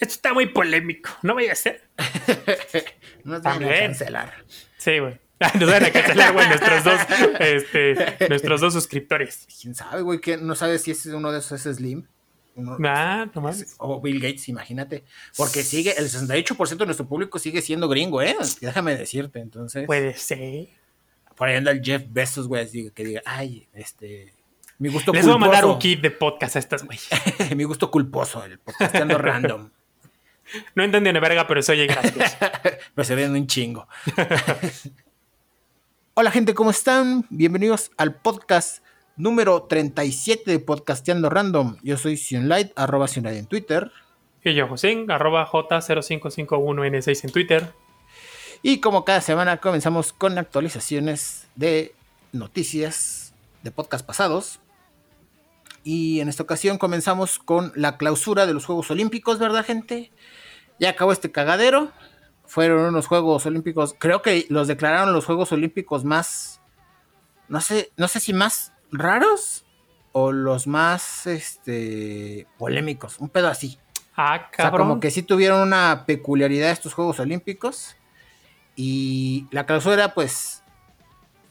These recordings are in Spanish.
Esto está muy polémico, no vaya a ser. Nos van a cancelar. Sí, güey. Nos van a cancelar, güey, nuestros dos, este, nuestros dos suscriptores. ¿Quién sabe, güey? que No sabes si ese uno de esos es Slim. Uno- Ah, no. O Bill Gates, imagínate. Porque sigue, el 68% de nuestro público sigue siendo gringo, ¿eh? Déjame decirte, entonces. Puede ser. Por ahí anda el Jeff Bezos, güey, que diga, ay, este. Mi gusto Les voy a mandar un culposo. kit de podcast a estas, güey. mi gusto culposo, el podcasteando random. No entienden de verga, pero se oye gracioso. Pero se ven un chingo. Hola, gente, ¿cómo están? Bienvenidos al podcast número 37 de Podcasteando Random. Yo soy Sionlight, arroba Sionlight en Twitter. Y yo, Josín, arroba J0551N6 en Twitter. Y como cada semana comenzamos con actualizaciones de noticias de podcast pasados. Y en esta ocasión comenzamos con la clausura de los Juegos Olímpicos, ¿verdad, gente? Ya acabó este cagadero. Fueron unos Juegos Olímpicos, creo que los declararon los Juegos Olímpicos más, no sé, no sé si más raros o los más, este, polémicos, un pedo así. Ah, O sea, cabrón. como que sí tuvieron una peculiaridad estos Juegos Olímpicos. Y la clausura, pues,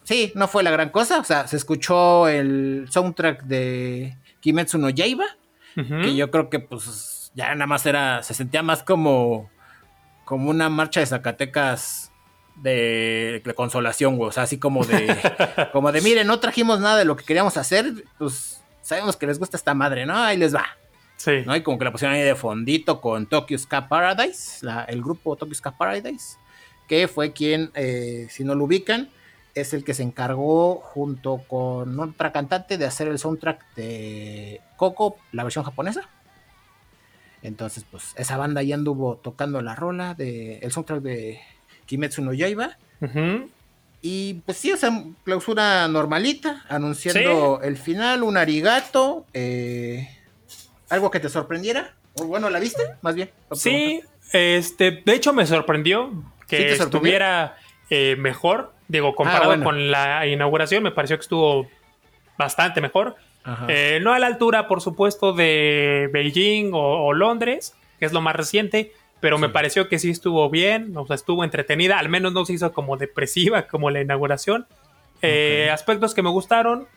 sí, no fue la gran cosa. O sea, se escuchó el soundtrack de Kimetsu no Yaiba, que yo creo que, pues, ya nada más era, se sentía más como, como una marcha de Zacatecas de, de consolación, güey. O sea, así como de, como de, miren, no trajimos nada de lo que queríamos hacer, pues, sabemos que les gusta esta madre, ¿no? Ahí les va. Sí. ¿no? Y como que la pusieron ahí de fondito con Tokyo Ska Paradise, la- el grupo Tokyo Ska Paradise, que fue quien, eh, si no lo ubican, es el que se encargó junto con otra cantante de hacer el soundtrack de Coco, la versión japonesa. Entonces, pues esa banda ya anduvo tocando la rola de el soundtrack de Kimetsu no Yaiba. Y pues sí, o sea, clausura normalita, anunciando el final, un arigato, eh, algo que te sorprendiera. O bueno, ¿la viste? Más bien. Sí, este, de hecho me sorprendió que estuviera eh, mejor. Digo, comparado Ah, bueno. con la inauguración, me pareció que estuvo bastante mejor. Eh, no a la altura, por supuesto, de Beijing o, o Londres, que es lo más reciente, pero me pareció que sí estuvo bien, o sea, estuvo entretenida, al menos no se hizo como depresiva como la inauguración. Eh. Aspectos que me gustaron,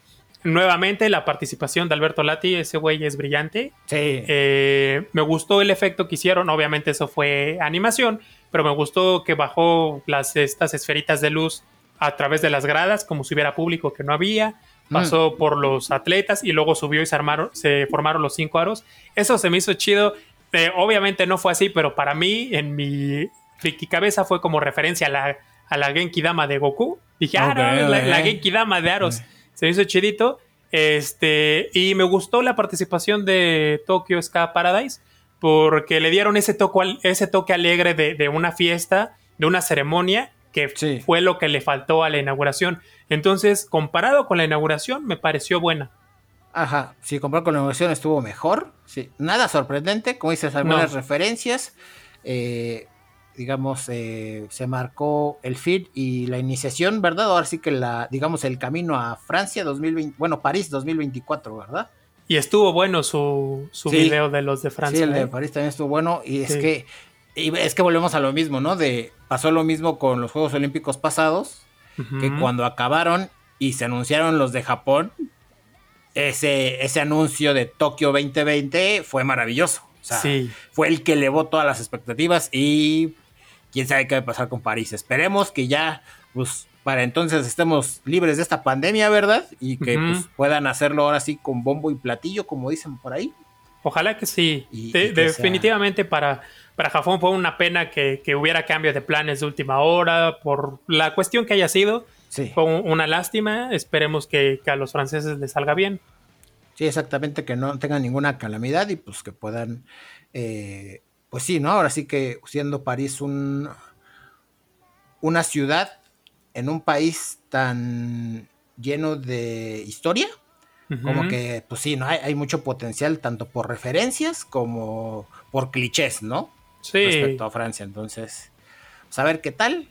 nuevamente la participación de Alberto Lati, ese güey es brillante. sí. Eh, me gustó el efecto que hicieron, obviamente eso fue animación, pero me gustó que bajó las, estas esferitas de luz a través de las gradas, como si hubiera público que no había. Pasó por los atletas y luego subió y se armaron, se formaron los cinco aros. Eso se me hizo chido. Eh, obviamente no fue así, pero para mí, en mi friki cabeza, fue como referencia a la, a la Genki Dama de Goku. Dije, ah, no, la, Genki Dama de Aros. Se me hizo chidito. Este, y me gustó la participación de Tokyo Ska Paradise porque le dieron ese ese toque alegre de, de una fiesta, de una ceremonia, que Sí. fue lo que le faltó a la inauguración. Entonces, comparado con la inauguración, me pareció buena. Ajá. Si comparado con la inauguración estuvo mejor. Sí. Nada sorprendente. Como dices, algunas No. referencias. Eh, digamos, eh, se marcó el feed y la iniciación, ¿verdad? Ahora sí que la, digamos, el camino a Francia 2020, bueno, París 2024, ¿verdad? Y estuvo bueno su, su Sí. video de los de Francia. Sí, el de ¿eh? París también estuvo bueno. Y es Sí. que y es que volvemos a lo mismo, ¿no? De pasó lo mismo con los Juegos Olímpicos pasados, que cuando acabaron y se anunciaron los de Japón, ese, ese anuncio de Tokio 2020 fue maravilloso. O sea, Sí. fue el que elevó todas las expectativas y quién sabe qué va a pasar con París. Esperemos que ya, pues, para entonces estemos libres de esta pandemia, ¿verdad? Y que pues, puedan hacerlo ahora sí con bombo y platillo, como dicen por ahí. Ojalá que sí. Y- De- y que sea- definitivamente para, para Japón fue una pena que, que hubiera cambio de planes de última hora por la cuestión que haya sido. Sí. Fue un- una lástima. Esperemos que, que a los franceses les salga bien. Sí, exactamente, que no tengan ninguna calamidad y pues que puedan, eh, pues sí, ¿no? Ahora sí que siendo París un, una ciudad en un país tan lleno de historia, como que, pues sí, ¿no? Hay, hay mucho potencial tanto por referencias como por clichés, ¿no? Sí. Respecto a Francia, entonces, pues a ver qué tal.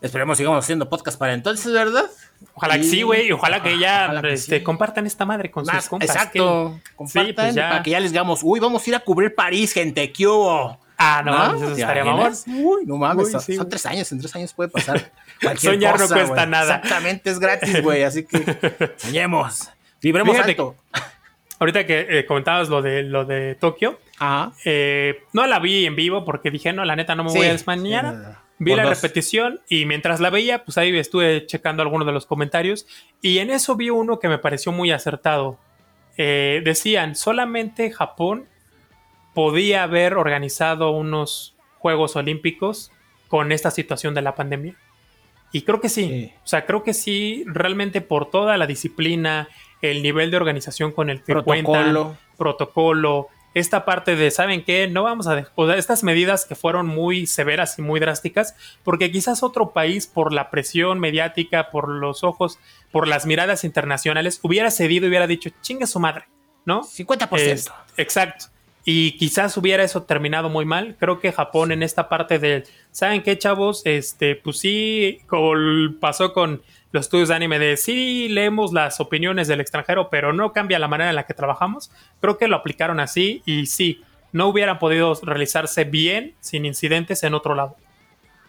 Esperemos sigamos haciendo podcast para entonces, ¿verdad? Ojalá que sí, güey. Ojalá que ya Ojalá que este, sí. compartan esta madre con Más, sus compas. exacto. que- Compartan Sí, pues ya. para que ya les digamos, uy, vamos a ir a cubrir París, gente, ¿qué hubo? Ah, no, mames, eso ¿Te estaría mamón. Uy, no mames, Uy, son, sí, son güey. tres años, en tres años puede pasar cualquier Soñar no cosa, cuesta güey. nada. Exactamente, es gratis, güey, así que soñemos. Vibremos Fíjate alto. Ahorita que eh, comentabas lo de lo de Tokio, Ajá. eh, no la vi en vivo porque dije, no, la neta no me voy Sí, a desmañar. sí, no, no. Vi Por la dos. repetición y mientras la veía, pues ahí estuve checando algunos de los comentarios y en eso vi uno que me pareció muy acertado. Eh, decían, solamente Japón podía haber organizado unos Juegos Olímpicos con esta situación de la pandemia. Y creo que sí. Sí. O sea, creo que sí, realmente por toda la disciplina, el nivel de organización con el que cuentan, Protocolo. protocolo, esta parte de, ¿saben qué? No vamos a... O sea, estas medidas que fueron muy severas y muy drásticas, porque quizás otro país, por la presión mediática, por los ojos, por las miradas internacionales, hubiera cedido y hubiera dicho, chingue su madre, ¿no? 50%. Es- exacto. Y quizás hubiera eso terminado muy mal. Creo que Japón en esta parte de, ¿saben qué, chavos? Este, pues sí, como pasó con los estudios de anime de sí leemos las opiniones del extranjero, pero no cambia la manera en la que trabajamos. Creo que lo aplicaron así y sí, no hubieran podido realizarse bien, sin incidentes en otro lado.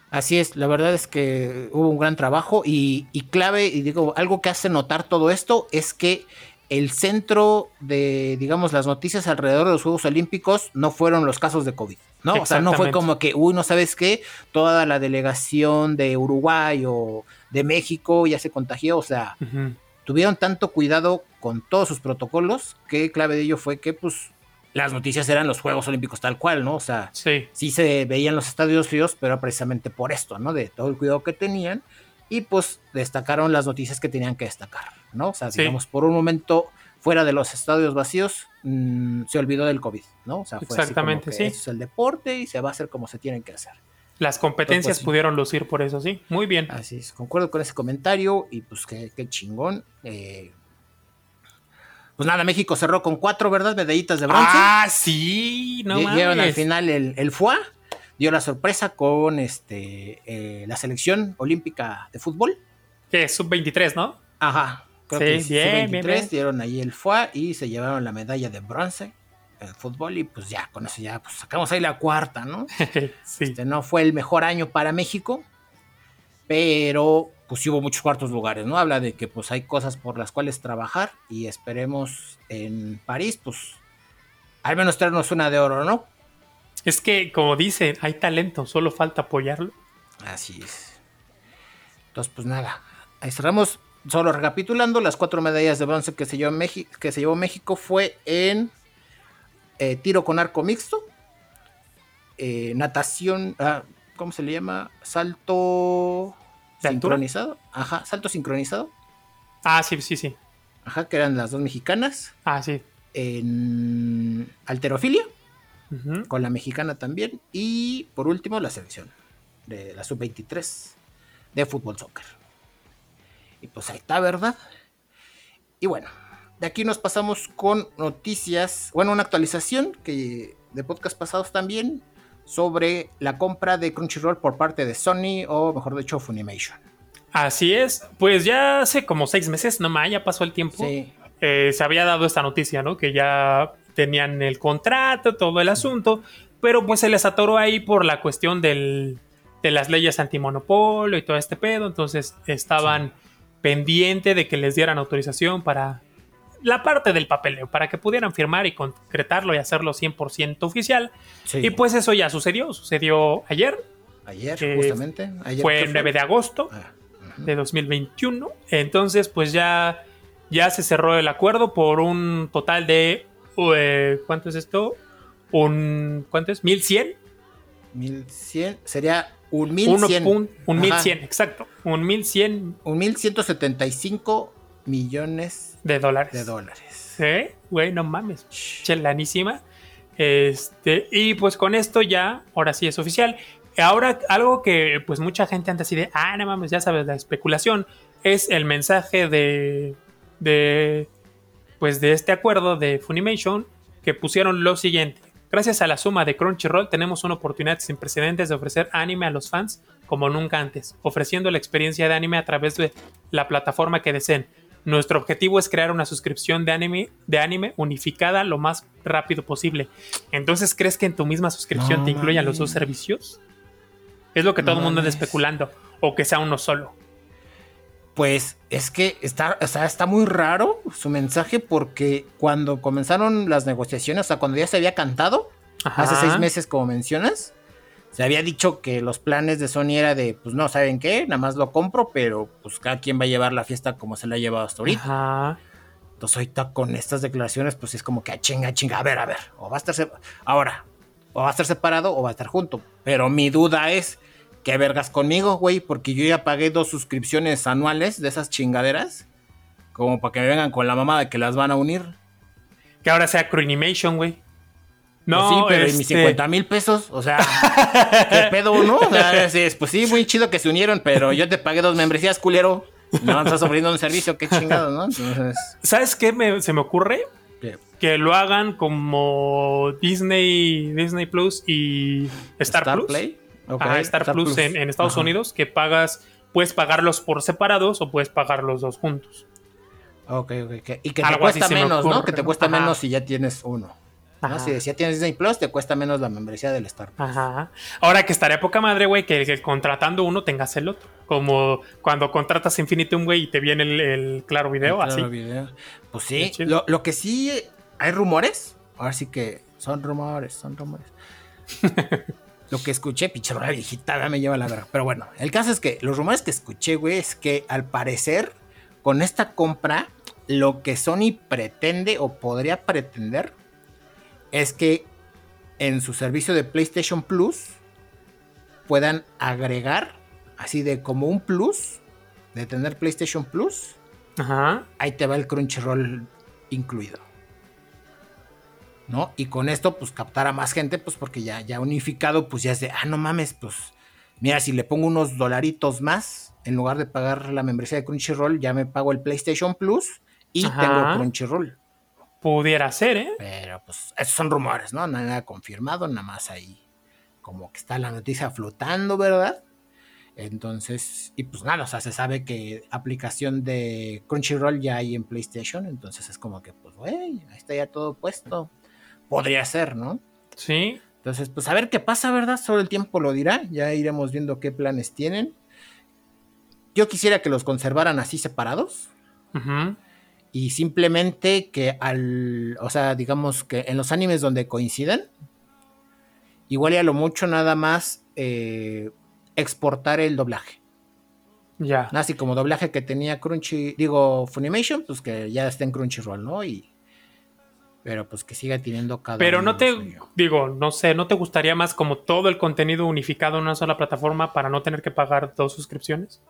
Así es, la verdad es que hubo un gran trabajo y, y clave, y digo, algo que hace notar todo esto es que el centro de, digamos, las noticias alrededor de los Juegos Olímpicos no fueron los casos de COVID, ¿no? O sea, no fue como que, uy, no sabes qué, toda la delegación de Uruguay o de México ya se contagió, o sea, tuvieron tanto cuidado con todos sus protocolos que clave de ello fue que, pues, las noticias eran los Juegos Olímpicos tal cual, ¿no? O sea, Sí, sí se veían los estadios fríos, pero precisamente por esto, ¿no? De todo el cuidado que tenían. Y pues destacaron las noticias que tenían que destacar, ¿no? O sea, Sí. digamos, por un momento, fuera de los estadios vacíos, mm, se olvidó del COVID, ¿no? O sea, fue Exactamente, así como que sí. Es el deporte y se va a hacer como se tienen que hacer. las competencias Pues, sí. pudieron lucir por eso, sí. Muy bien. Así es, concuerdo con ese comentario y pues qué, qué chingón. Eh, pues nada, México cerró con cuatro, ¿verdad? Medallitas de bronce. Ah, sí, no Lle- Dieron al final el, el FUA, dio la sorpresa con este eh, la selección olímpica de fútbol. Que es sub-23, ¿no? Ajá. Creo Sí, que sí, bien, sub-23, bien, bien. dieron ahí el FUA y se llevaron la medalla de bronce en fútbol y pues ya, con eso ya pues, sacamos ahí la cuarta, ¿no? sí. Este, no fue el mejor año para México, pero pues hubo muchos cuartos lugares, ¿no? Habla de que pues hay cosas por las cuales trabajar y esperemos en París, pues al menos traernos una de oro, ¿no? Es que, como dicen, hay talento, solo falta apoyarlo. Así es. Entonces, pues nada. Ahí cerramos. Solo recapitulando, las cuatro medallas de bronce que se llevó México, que se llevó México fue en eh, tiro con arco mixto, eh, natación, ah, ¿cómo se le llama? Salto sincronizado. Ajá, salto sincronizado. Ah, sí, sí, sí. Ajá, que eran las dos mexicanas. Ah, sí. En alterofilia, con la mexicana también. Y por último, la selección de la sub-23 de fútbol soccer. Y pues ahí está, ¿verdad? Y bueno, de aquí nos pasamos con noticias, bueno, una actualización que de podcast pasados también sobre la compra de Crunchyroll por parte de Sony o mejor dicho Funimation. Así es. Pues ya hace como seis meses, no más, ya pasó el tiempo. Sí, eh, se había dado esta noticia, ¿no? Que ya tenían el contrato, todo el asunto, pero pues se les atoró ahí por la cuestión del, de las leyes antimonopolio y todo este pedo, entonces estaban pendiente de que les dieran autorización para la parte del papeleo, para que pudieran firmar y concretarlo y hacerlo 100% oficial. sí. Y pues eso ya sucedió, sucedió ayer, ayer, eh, justamente. Ayer fue ¿qué el 9 de agosto Ah, de 2021. Entonces, pues ya, ya se cerró el acuerdo por un total de. eh, ¿Cuánto es esto? Un, ¿Cuánto es? ¿1100? 1100, sería un Uno 1100. pun- un Ajá. 1100, exacto. Un 1100 Un 1175 millones de dólares. de dólares. Sí, güey, no mames. Chelanísima. Este, y pues con esto ya, ahora sí es oficial. Ahora, algo que pues mucha gente antes así de, ah, no mames, ya sabes, la especulación, es el mensaje de, de, pues de este acuerdo de Funimation, que pusieron lo siguiente. Gracias a la suma de Crunchyroll tenemos una oportunidad sin precedentes de ofrecer anime a los fans como nunca antes, ofreciendo la experiencia de anime a través de la plataforma que deseen. Nuestro objetivo es crear una suscripción de anime, de anime unificada lo más rápido posible. Entonces, ¿crees que en tu misma suscripción No te incluyan los dos servicios? Es lo que todo el mundo anda especulando. O que sea uno solo. Pues es que está, o sea, está muy raro su mensaje porque cuando comenzaron las negociaciones, o sea, cuando ya se había cantado, hace seis meses como mencionas, se había dicho que los planes de Sony era de, pues no, ¿saben qué? Nada más lo compro, pero pues cada quien va a llevar la fiesta como se la ha llevado hasta ahorita. Ajá. Entonces ahorita con estas declaraciones, pues es como que a chinga, chinga, a ver, a ver, o va a estar ahora, o va a estar separado o va a estar junto. Pero mi duda es, ¿qué vergas conmigo, güey? Porque yo ya pagué dos suscripciones anuales de esas chingaderas, como para que me vengan con la mamá de que las van a unir. Que ahora sea Crunimation, güey. No, Pues sí, pero ¿y mis este, 50 mil pesos, o sea, ¿qué pedo, no? O sea, es- es, pues sí, muy chido que se unieron, pero yo te pagué dos membresías, culero. No estás ofreciendo un servicio, qué chingado, ¿no? Entonces, ¿Sabes qué me- se me ocurre? ¿qué? Que lo hagan como Disney, Disney Plus y Star, Plus. Play? Ajá, Star, Plus, En, en Estados Ajá. Unidos, que pagas, puedes pagarlos por separados o puedes pagar los dos juntos. Ok, ok, ok. Y que te Algo cuesta me menos, ¿no? Que te cuesta Ajá. menos si ya tienes uno. Si, ya tienes Disney Plus, te cuesta menos la membresía del Star Plus. Ajá. Ahora que estaría poca madre, güey, que, que contratando uno tengas el otro. Como cuando contratas Infinitum, güey, y te viene el, el claro video, Claro, así. video. Pues sí, lo, lo que sí hay rumores, ahora sí que son rumores, son rumores. lo que escuché, pinche la viejita, me lleva la verga. Pero bueno, el caso es que los rumores que escuché, güey, es que al parecer con esta compra, lo que Sony pretende o podría pretender es que en su servicio de PlayStation Plus puedan agregar, así de como un plus, de tener PlayStation Plus, Ajá. ahí te va el Crunchyroll incluido. ¿No? Y con esto, pues captar a más gente, pues porque ya, ya unificado, pues ya es de, ah, no mames, pues mira, si le pongo unos dolaritos más, en lugar de pagar la membresía de Crunchyroll, ya me pago el PlayStation Plus y Ajá. tengo Crunchyroll. Pudiera ser, ¿eh? Pero pues esos son rumores, ¿no? Nada confirmado, nada más ahí. Como que está la noticia flotando, ¿verdad? Entonces, y pues nada, o sea, se sabe que aplicación de Crunchyroll ya hay en PlayStation, entonces es como que, pues, güey, ahí está ya todo puesto. Podría ser, ¿no? Sí. Entonces, pues a ver qué pasa, ¿verdad? Solo el tiempo lo dirá, ya iremos viendo qué planes tienen. Yo quisiera que los conservaran así separados Ujú. y simplemente que al, o sea, digamos que en los animes donde coinciden, igual y a lo mucho nada más eh, exportar el doblaje. Ya. Así como doblaje que tenía Crunchy, digo Funimation, pues que ya está en Crunchyroll, ¿no? Y pero pues que siga teniendo cada Pero no te, digo, no sé, ¿no te gustaría más como todo el contenido unificado en una sola plataforma para no tener que pagar dos suscripciones?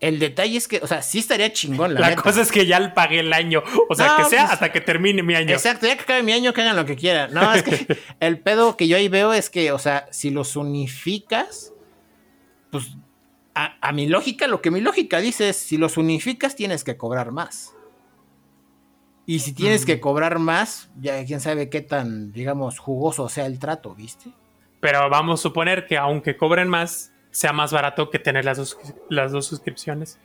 El detalle es que, o sea, sí estaría chingón la, La, cosa es que ya pagué el año. O sea, No, que sea pues- hasta que termine mi año. Exacto, ya que acabe mi año, que hagan lo que quieran. No, es que el pedo que yo ahí veo es que, o sea, si los unificas, pues a, a mi lógica, lo que mi lógica dice es, si los unificas tienes que cobrar más. Y si tienes Mm. que cobrar más, ya quién sabe qué tan, digamos, jugoso sea el trato, ¿viste? Pero vamos a suponer que aunque cobren más, sea más barato que tener las dos, las dos suscripciones.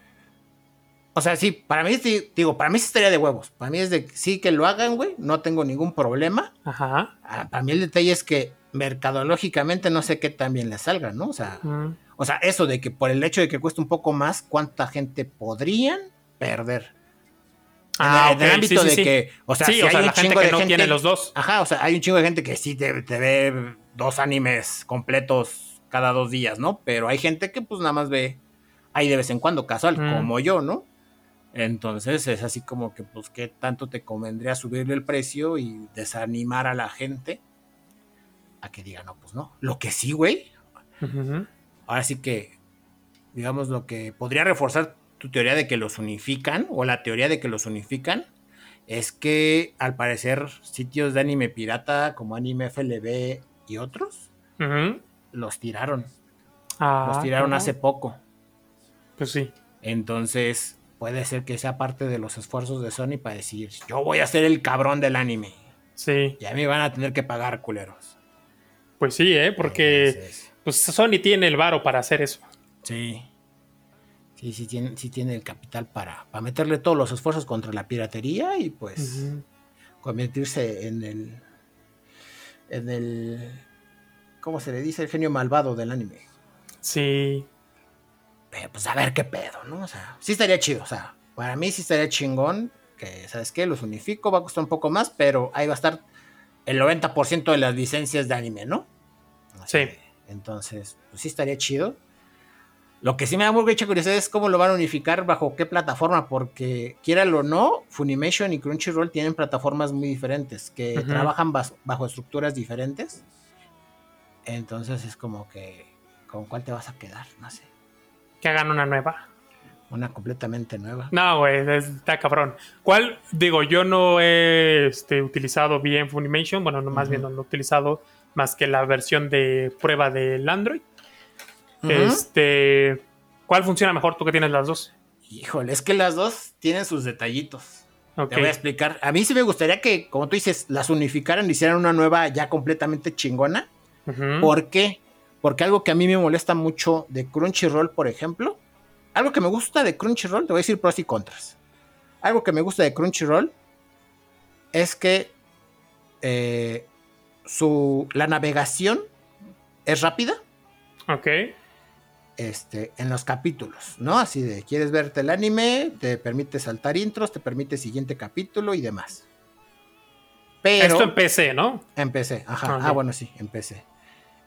O sea, sí, para mí, digo, para mí sí estaría de huevos. Para mí es de sí que lo hagan, güey, no tengo ningún problema. Ajá. Ah, Para mí el detalle es que mercadológicamente no sé qué tan bien le salga, ¿no? O sea, Mm. O sea, eso de que por el hecho de que cueste un poco más, ¿cuánta gente podrían perder? Ah, en el ámbito sí, sí, de que, o sea, sí, si o sea, hay la un gente chingo que de no gente- tiene los dos. Ajá, o sea, hay un chingo de gente que sí te, te ve dos animes completos cada dos días, ¿no? Pero hay gente que pues nada más ve ahí de vez en cuando, casual, Mm. como yo, ¿no? Entonces es así como que, pues, ¿qué tanto te convendría subirle el precio y desanimar a la gente a que diga, no, pues no. Lo que sí, güey, ahora sí que, digamos, lo que podría reforzar tu teoría de que los unifican, o la teoría de que los unifican, es que al parecer sitios de anime pirata como Anime FLB y otros, los tiraron. Ah, los tiraron hace poco. Pues sí. Entonces, puede ser que sea parte de los esfuerzos de Sony para decir, yo voy a ser el cabrón del anime. Sí. Y a mí van a tener que pagar culeros. Pues sí, ¿eh? Porque Entonces, pues Sony tiene el varo para hacer eso. sí. Sí, sí tiene, sí tiene el capital para, para meterle todos los esfuerzos contra la piratería y pues convertirse en el. en el. ¿Cómo se le dice? El genio malvado del anime. Sí. Pero pues a ver qué pedo, ¿no? O sea, sí estaría chido. O sea, para mí sí estaría chingón. Que, ¿sabes qué? Los unifico, va a costar un poco más, pero ahí va a estar el 90% de las licencias de anime, ¿no? Así Sí. que, Entonces, pues sí estaría chido. Lo que sí me da mucha curiosidad es cómo lo van a unificar, bajo qué plataforma, porque quieran o no, Funimation y Crunchyroll tienen plataformas muy diferentes, que trabajan bas- bajo estructuras diferentes. Entonces es como que, ¿con cuál te vas a quedar? No sé. Que hagan una nueva. Una completamente nueva. No, güey, es- está cabrón. ¿Cuál? Digo, yo no he este, utilizado bien Funimation. Bueno, no, más bien no lo he utilizado más que la versión de prueba del Android. Este. ¿Cuál funciona mejor? Tú que tienes las dos. Híjole, es que las dos tienen sus detallitos. Te voy a explicar. A mí sí me gustaría que, como tú dices, las unificaran y hicieran una nueva ya completamente chingona. ¿Por qué? Porque algo que a mí me molesta mucho de Crunchyroll, por ejemplo, algo que me gusta de Crunchyroll, te voy a decir pros y contras. Algo que me gusta de Crunchyroll es que eh, su, la navegación es rápida Ok. Este, en los capítulos, ¿no? Así de, quieres verte el anime, te permite saltar intros, te permite siguiente capítulo y demás. Pero... Esto en PC, ¿no? En PC, ajá. Ah, bueno, sí, en PC.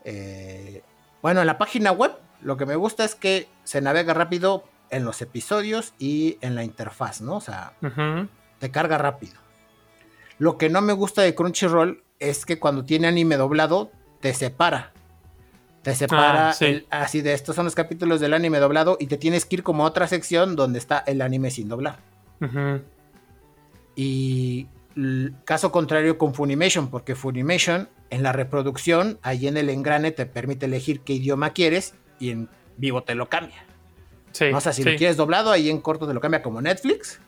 Eh, bueno, en la página web lo que me gusta es que se navega rápido en los episodios y en la interfaz, ¿no? O sea, te carga rápido. Lo que no me gusta de Crunchyroll es que cuando tiene anime doblado, te separa. Te separa Ah, sí. el- así de estos son los capítulos del anime doblado y te tienes que ir como a otra sección donde está el anime sin doblar. Y caso contrario con Funimation, porque Funimation en la reproducción, ahí en el engrane te permite elegir qué idioma quieres y en vivo te lo cambia. O sea, si sí. lo quieres doblado, ahí en corto te lo cambia como Netflix.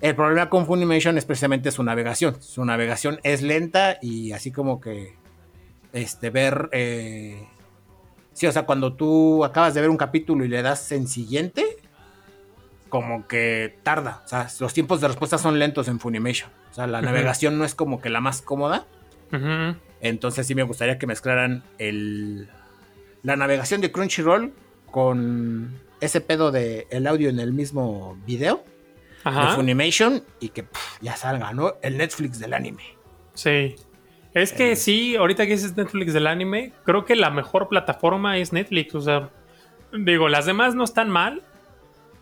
El problema con Funimation es precisamente su navegación. Su navegación es lenta y así como que este ver eh, sí, o sea, cuando tú acabas de ver un capítulo y le das en siguiente, como que tarda. O sea, los tiempos de respuesta son lentos en Funimation. O sea, la navegación no es como que la más cómoda. Entonces sí me gustaría que mezclaran el, la navegación de Crunchyroll con ese pedo de el audio en el mismo video de Ajá. Funimation y que pff, ya salga, ¿no? El Netflix del anime. Sí. Es que Eh. sí, ahorita que dices Netflix del anime, creo que la mejor plataforma es Netflix. O sea, digo, las demás no están mal,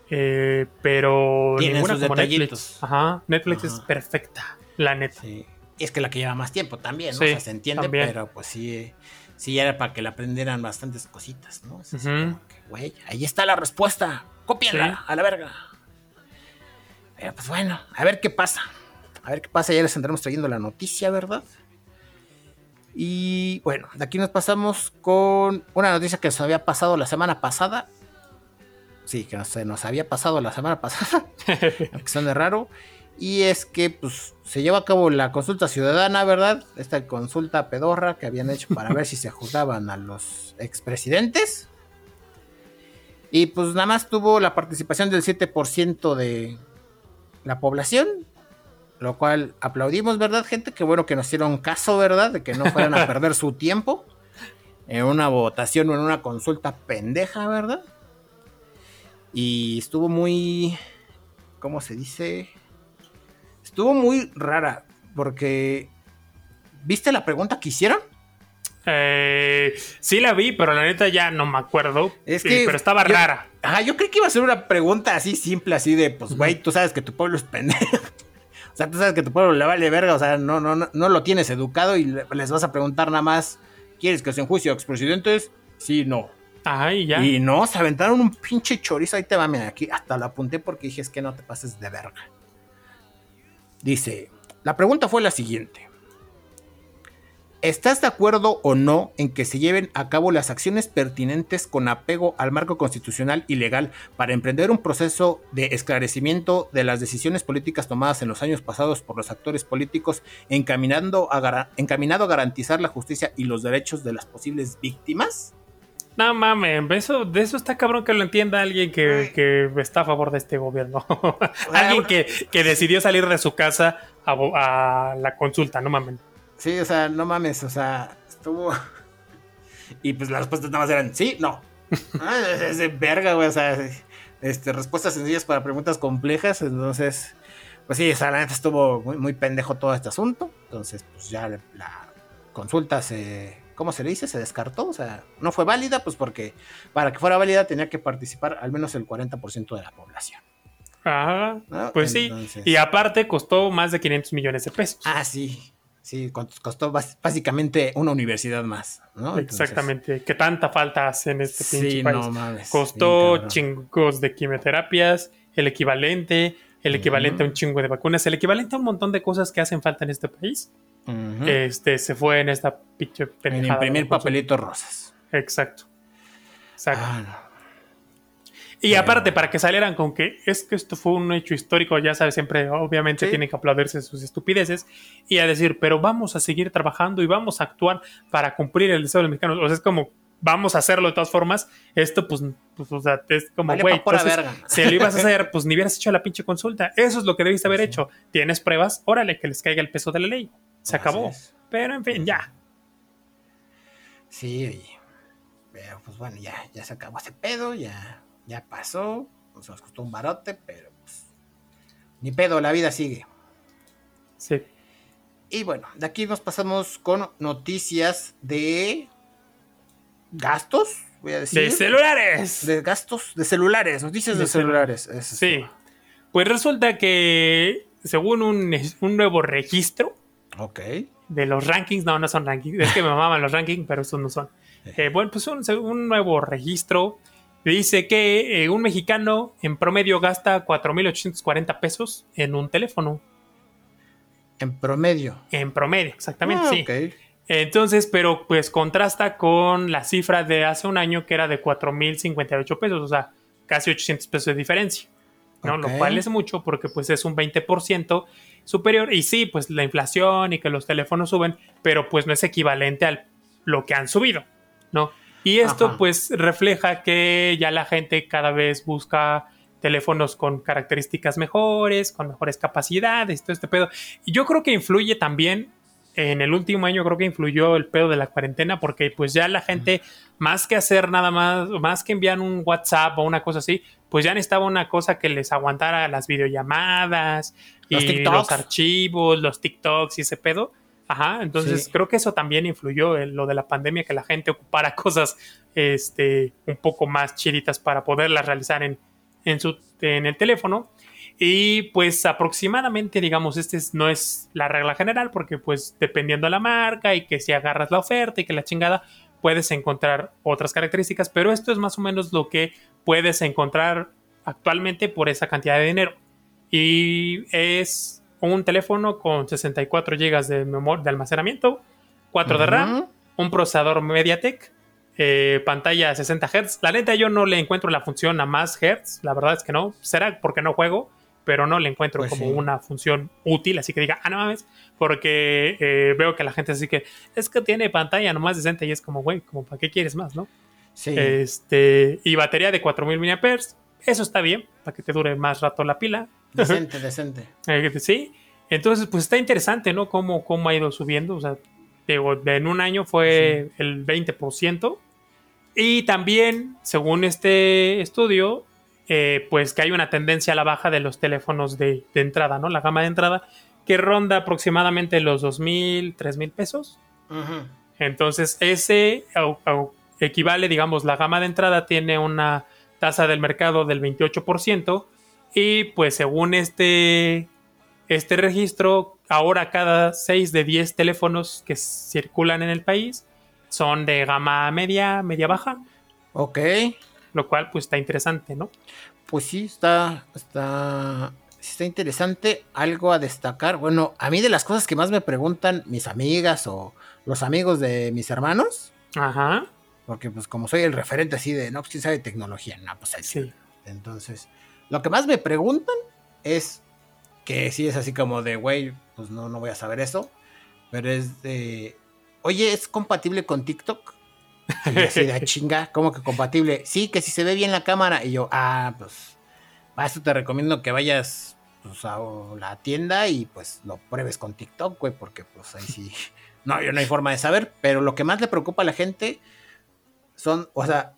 eh, pero Tienen ninguna como detallitos. Netflix. Ajá, Netflix es perfecta, la neta. Sí. Y es que la que lleva más tiempo también, ¿no? Sí, o sea, se entiende, también. pero pues sí, sí era para que le aprendieran bastantes cositas, ¿no? Es así Ujú. como que, güey, ahí está la respuesta. Cópienla Sí. a la verga. Pero pues bueno, a ver qué pasa. A ver qué pasa, ya les andaremos trayendo la noticia, ¿verdad? Y bueno, de aquí nos pasamos con una noticia que se había pasado la semana pasada. Sí, que se nos había pasado la semana pasada. aunque suene raro. Y es que pues, se lleva a cabo la consulta ciudadana, ¿verdad? Esta consulta pedorra que habían hecho para ver si se juzgaban a los expresidentes. Y pues nada más tuvo la participación del 7% de la población. Lo cual aplaudimos, ¿verdad, gente? Qué bueno que nos hicieron caso, ¿verdad? De que no fueran a perder su tiempo en una votación o en una consulta pendeja, ¿verdad? Y estuvo muy. ¿Cómo se dice? Estuvo muy rara. Porque. ¿Viste la pregunta que hicieron? Eh, sí la vi, pero la neta ya no me acuerdo. Es que pero estaba yo- rara. Ajá, yo creí que iba a ser una pregunta así simple, así de, pues, güey, tú sabes que tu pueblo es pendejo. O sea, tú sabes que tu pueblo le vale verga, o sea, no, no, no, no lo tienes educado y le- les vas a preguntar nada más, ¿quieres que se enjuicie a expresidentes? Sí, no. Ajá, y ya. Y no, se aventaron un pinche chorizo. Ahí te va, mira, aquí hasta lo apunté porque dije es que no te pases de verga. Dice, la pregunta fue la siguiente. ¿Estás de acuerdo o no en que se lleven a cabo las acciones pertinentes con apego al marco constitucional y legal para emprender un proceso de esclarecimiento de las decisiones políticas tomadas en los años pasados por los actores políticos encaminando a encaminado a garantizar la justicia y los derechos de las posibles víctimas? No mames, eso, de eso está cabrón que lo entienda alguien que, está a favor de este gobierno. alguien que, decidió salir de su casa a, a la consulta, no mames. Sí, o sea, no mames, o sea, estuvo. y pues las respuestas nada más eran sí, no. Ah, es de verga, güey, o sea, este, respuestas sencillas para preguntas complejas, entonces, pues sí, o sea, la neta estuvo muy, muy pendejo todo este asunto, entonces, pues ya la consulta se, ¿cómo se le dice? Se descartó, o sea, no fue válida, pues porque para que fuera válida tenía que participar al menos el 40% de la población. Ah, pues sí, y aparte costó más de 500 millones de pesos. Ah, sí, Sí, costó básicamente una universidad más, ¿no? Exactamente. ¿Qué tanta falta hace en este pinche país? No mames. Costó chingos de quimioterapias, el equivalente, el equivalente a un chingo de vacunas, el equivalente a un montón de cosas que hacen falta en este país. Este se fue en esta pinche En imprimir papelitos rosas. Exacto. Exacto. Ah, y aparte, para que salieran con que es que esto fue un hecho histórico, ya sabes, siempre obviamente tienen que aplaudirse sus estupideces y a decir, pero vamos a seguir trabajando y vamos a actuar para cumplir el deseo de los mexicanos. O sea, es como, vamos a hacerlo de todas formas. Esto, pues, pues o sea, es como, güey, si lo ibas a hacer, pues ni hubieras hecho la pinche consulta. Eso es lo que debiste haber hecho. ¿Tienes pruebas? Órale, que les caiga el peso de la ley. Se acabó. Pero, en fin, ya. Sí, pero pues bueno, ya, ya se acabó ese pedo, ya ya pasó, nos costó un barote, pero pues, ni pedo, la vida sigue. Sí. Y bueno, de aquí nos pasamos con noticias de gastos, voy a decir. De celulares. De gastos de celulares, noticias de, celulares. sí. Pues resulta que según un, nuevo registro. Ok. De los rankings, no, no son rankings, es que me mamaban los rankings, pero estos no son. Eh, bueno, pues un, un nuevo registro Dice que eh, un mexicano en promedio gasta 4.840 pesos en un teléfono. En promedio. En promedio, exactamente, ah, sí. Entonces, pero pues contrasta con la cifra de hace un año que era de 4.058 pesos, o sea, casi 800 pesos de diferencia. ¿no? Lo cual es mucho porque pues es un 20% superior. Y sí, pues la inflación y que los teléfonos suben, pero pues no es equivalente a lo que han subido, ¿no? Y esto pues refleja que ya la gente cada vez busca teléfonos con características mejores, con mejores capacidades, todo este pedo. Y yo creo que influye también, en el último año creo que influyó el pedo de la cuarentena, porque pues ya la gente, más que hacer nada más, más que enviar un WhatsApp o una cosa así, pues ya necesitaba una cosa que les aguantara las videollamadas y los archivos, los TikToks y ese pedo. Ajá, entonces creo que eso también influyó en lo de la pandemia, que la gente ocupara cosas este, un poco más chiditas para poderlas realizar en, en, su, en el teléfono. Y pues aproximadamente, digamos, este no es la regla general, porque pues dependiendo de la marca y que si agarras la oferta y que la chingada, puedes encontrar otras características, pero esto es más o menos lo que puedes encontrar actualmente por esa cantidad de dinero. Y es un teléfono con 64 GB de memoria de almacenamiento, 4 de RAM, un procesador MediaTek, eh, pantalla 60 Hz. La neta yo no le encuentro la función a más Hz, la verdad es que no, será porque no juego, pero no le encuentro pues como una función útil, así que diga, ah, no mames, porque eh, veo que la gente así que es que tiene pantalla nomás 60 y es como, güey, como para qué quieres más, ¿no? Sí. Este, y batería de 4000 mAh, eso está bien, para que te dure más rato la pila. Decente, decente. Eh, sí. Entonces, pues está interesante, ¿no? Cómo, cómo ha ido subiendo. O sea, en un año fue el 20%. Y también, según este estudio, eh, pues que hay una tendencia a la baja de los teléfonos de, entrada, ¿no? La gama de entrada, que ronda aproximadamente los 2.000, 3.000 pesos. Entonces, ese equivale, digamos, la gama de entrada tiene una tasa del mercado del 28%. Y pues según este, este registro, ahora cada 6 de 10 teléfonos que circulan en el país son de gama media, media baja. Ok. Lo cual pues está interesante, ¿no? Pues sí, está, está, está interesante. Algo a destacar. Bueno, a mí de las cosas que más me preguntan mis amigas o los amigos de mis hermanos. Ajá. Porque pues como soy el referente así de, no, pues quién sabe tecnología, no, pues ahí Sí. Entonces, lo que más me preguntan es que si es así como de, güey, pues no, no voy a saber eso, pero es de, oye, ¿es compatible con TikTok? Y así de "Ah, chinga, ¿cómo que compatible? Sí, que si se ve bien la cámara. Y yo, ah, pues, para eso te recomiendo que vayas pues, a la tienda y pues lo pruebes con TikTok, güey, porque pues ahí sí, no, yo no hay forma de saber, pero lo que más le preocupa a la gente son, o sea,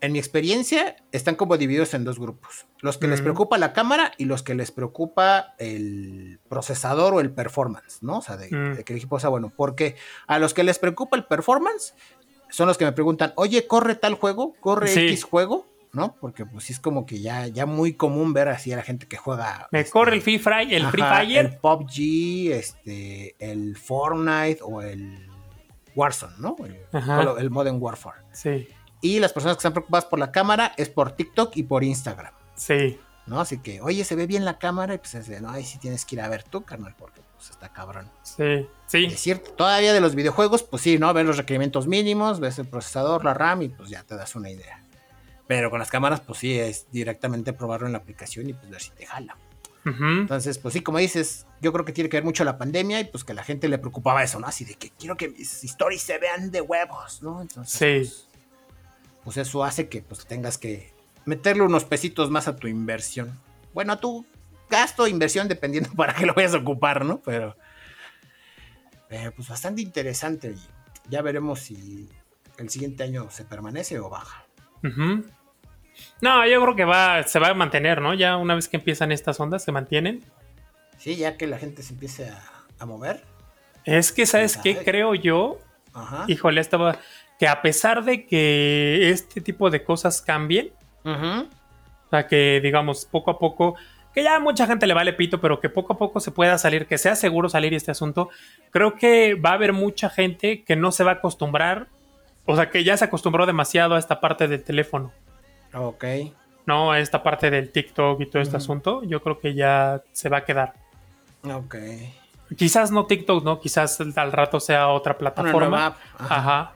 en mi experiencia, están como divididos en dos grupos. Los que les preocupa la cámara y los que les preocupa el procesador o el performance, ¿no? O sea, de, Mm. de que el equipo sea bueno. Porque a los que les preocupa el performance son los que me preguntan, oye, ¿corre tal juego? ¿Corre Sí. X juego? ¿No? Porque pues sí es como que ya, ya muy común ver así a la gente que juega. Me este, corre el Free Fire, el Free Fire. El PUBG, este, el Fortnite o el Warzone, ¿no? El Modern Warfare. Sí, Y las personas que están preocupadas por la cámara es por TikTok y por Instagram, sí. ¿no? Así que, oye, se ve bien la cámara y pues es de, no, ahí sí tienes que ir a ver tú, carnal, porque pues está cabrón. Sí, sí, Es cierto, todavía de los videojuegos, pues sí, ¿no? Ves los requerimientos mínimos, ves el procesador, la RAM y pues ya te das una idea. Pero con las cámaras, pues sí, es directamente probarlo en la aplicación y pues ver si te jala. Entonces, pues sí, como dices, yo creo que tiene que ver mucho la pandemia y pues que a la gente le preocupaba eso, ¿no? Así de que quiero que mis stories se vean de huevos, ¿no? Entonces, Sí. pues, pues eso hace que pues tengas que meterle unos pesitos más a tu inversión. Bueno, a tu gasto o inversión, dependiendo para qué lo vayas a ocupar, ¿no? Pero, pero pues bastante interesante ya veremos si el siguiente año se permanece o baja. No, yo creo que va, se va a mantener, ¿no? Ya una vez que empiezan estas ondas, se mantienen. Sí, ya que la gente se empiece a, a mover. Es que, ¿sabes qué? Creo yo, Ajá. híjole, estaba que a pesar de que este tipo de cosas cambien, Ujú. o sea, que digamos poco a poco, que ya a mucha gente le vale pito, pero que poco a poco se pueda salir, que sea seguro salir este asunto, creo que va a haber mucha gente que no se va a acostumbrar, o sea, que ya se acostumbró demasiado a esta parte del teléfono, Ok. ¿no? A esta parte del TikTok y todo este asunto, yo creo que ya se va a quedar. Ok. Quizás no TikTok, ¿no? Quizás al rato sea otra Una plataforma. nueva app. Ajá. Ajá.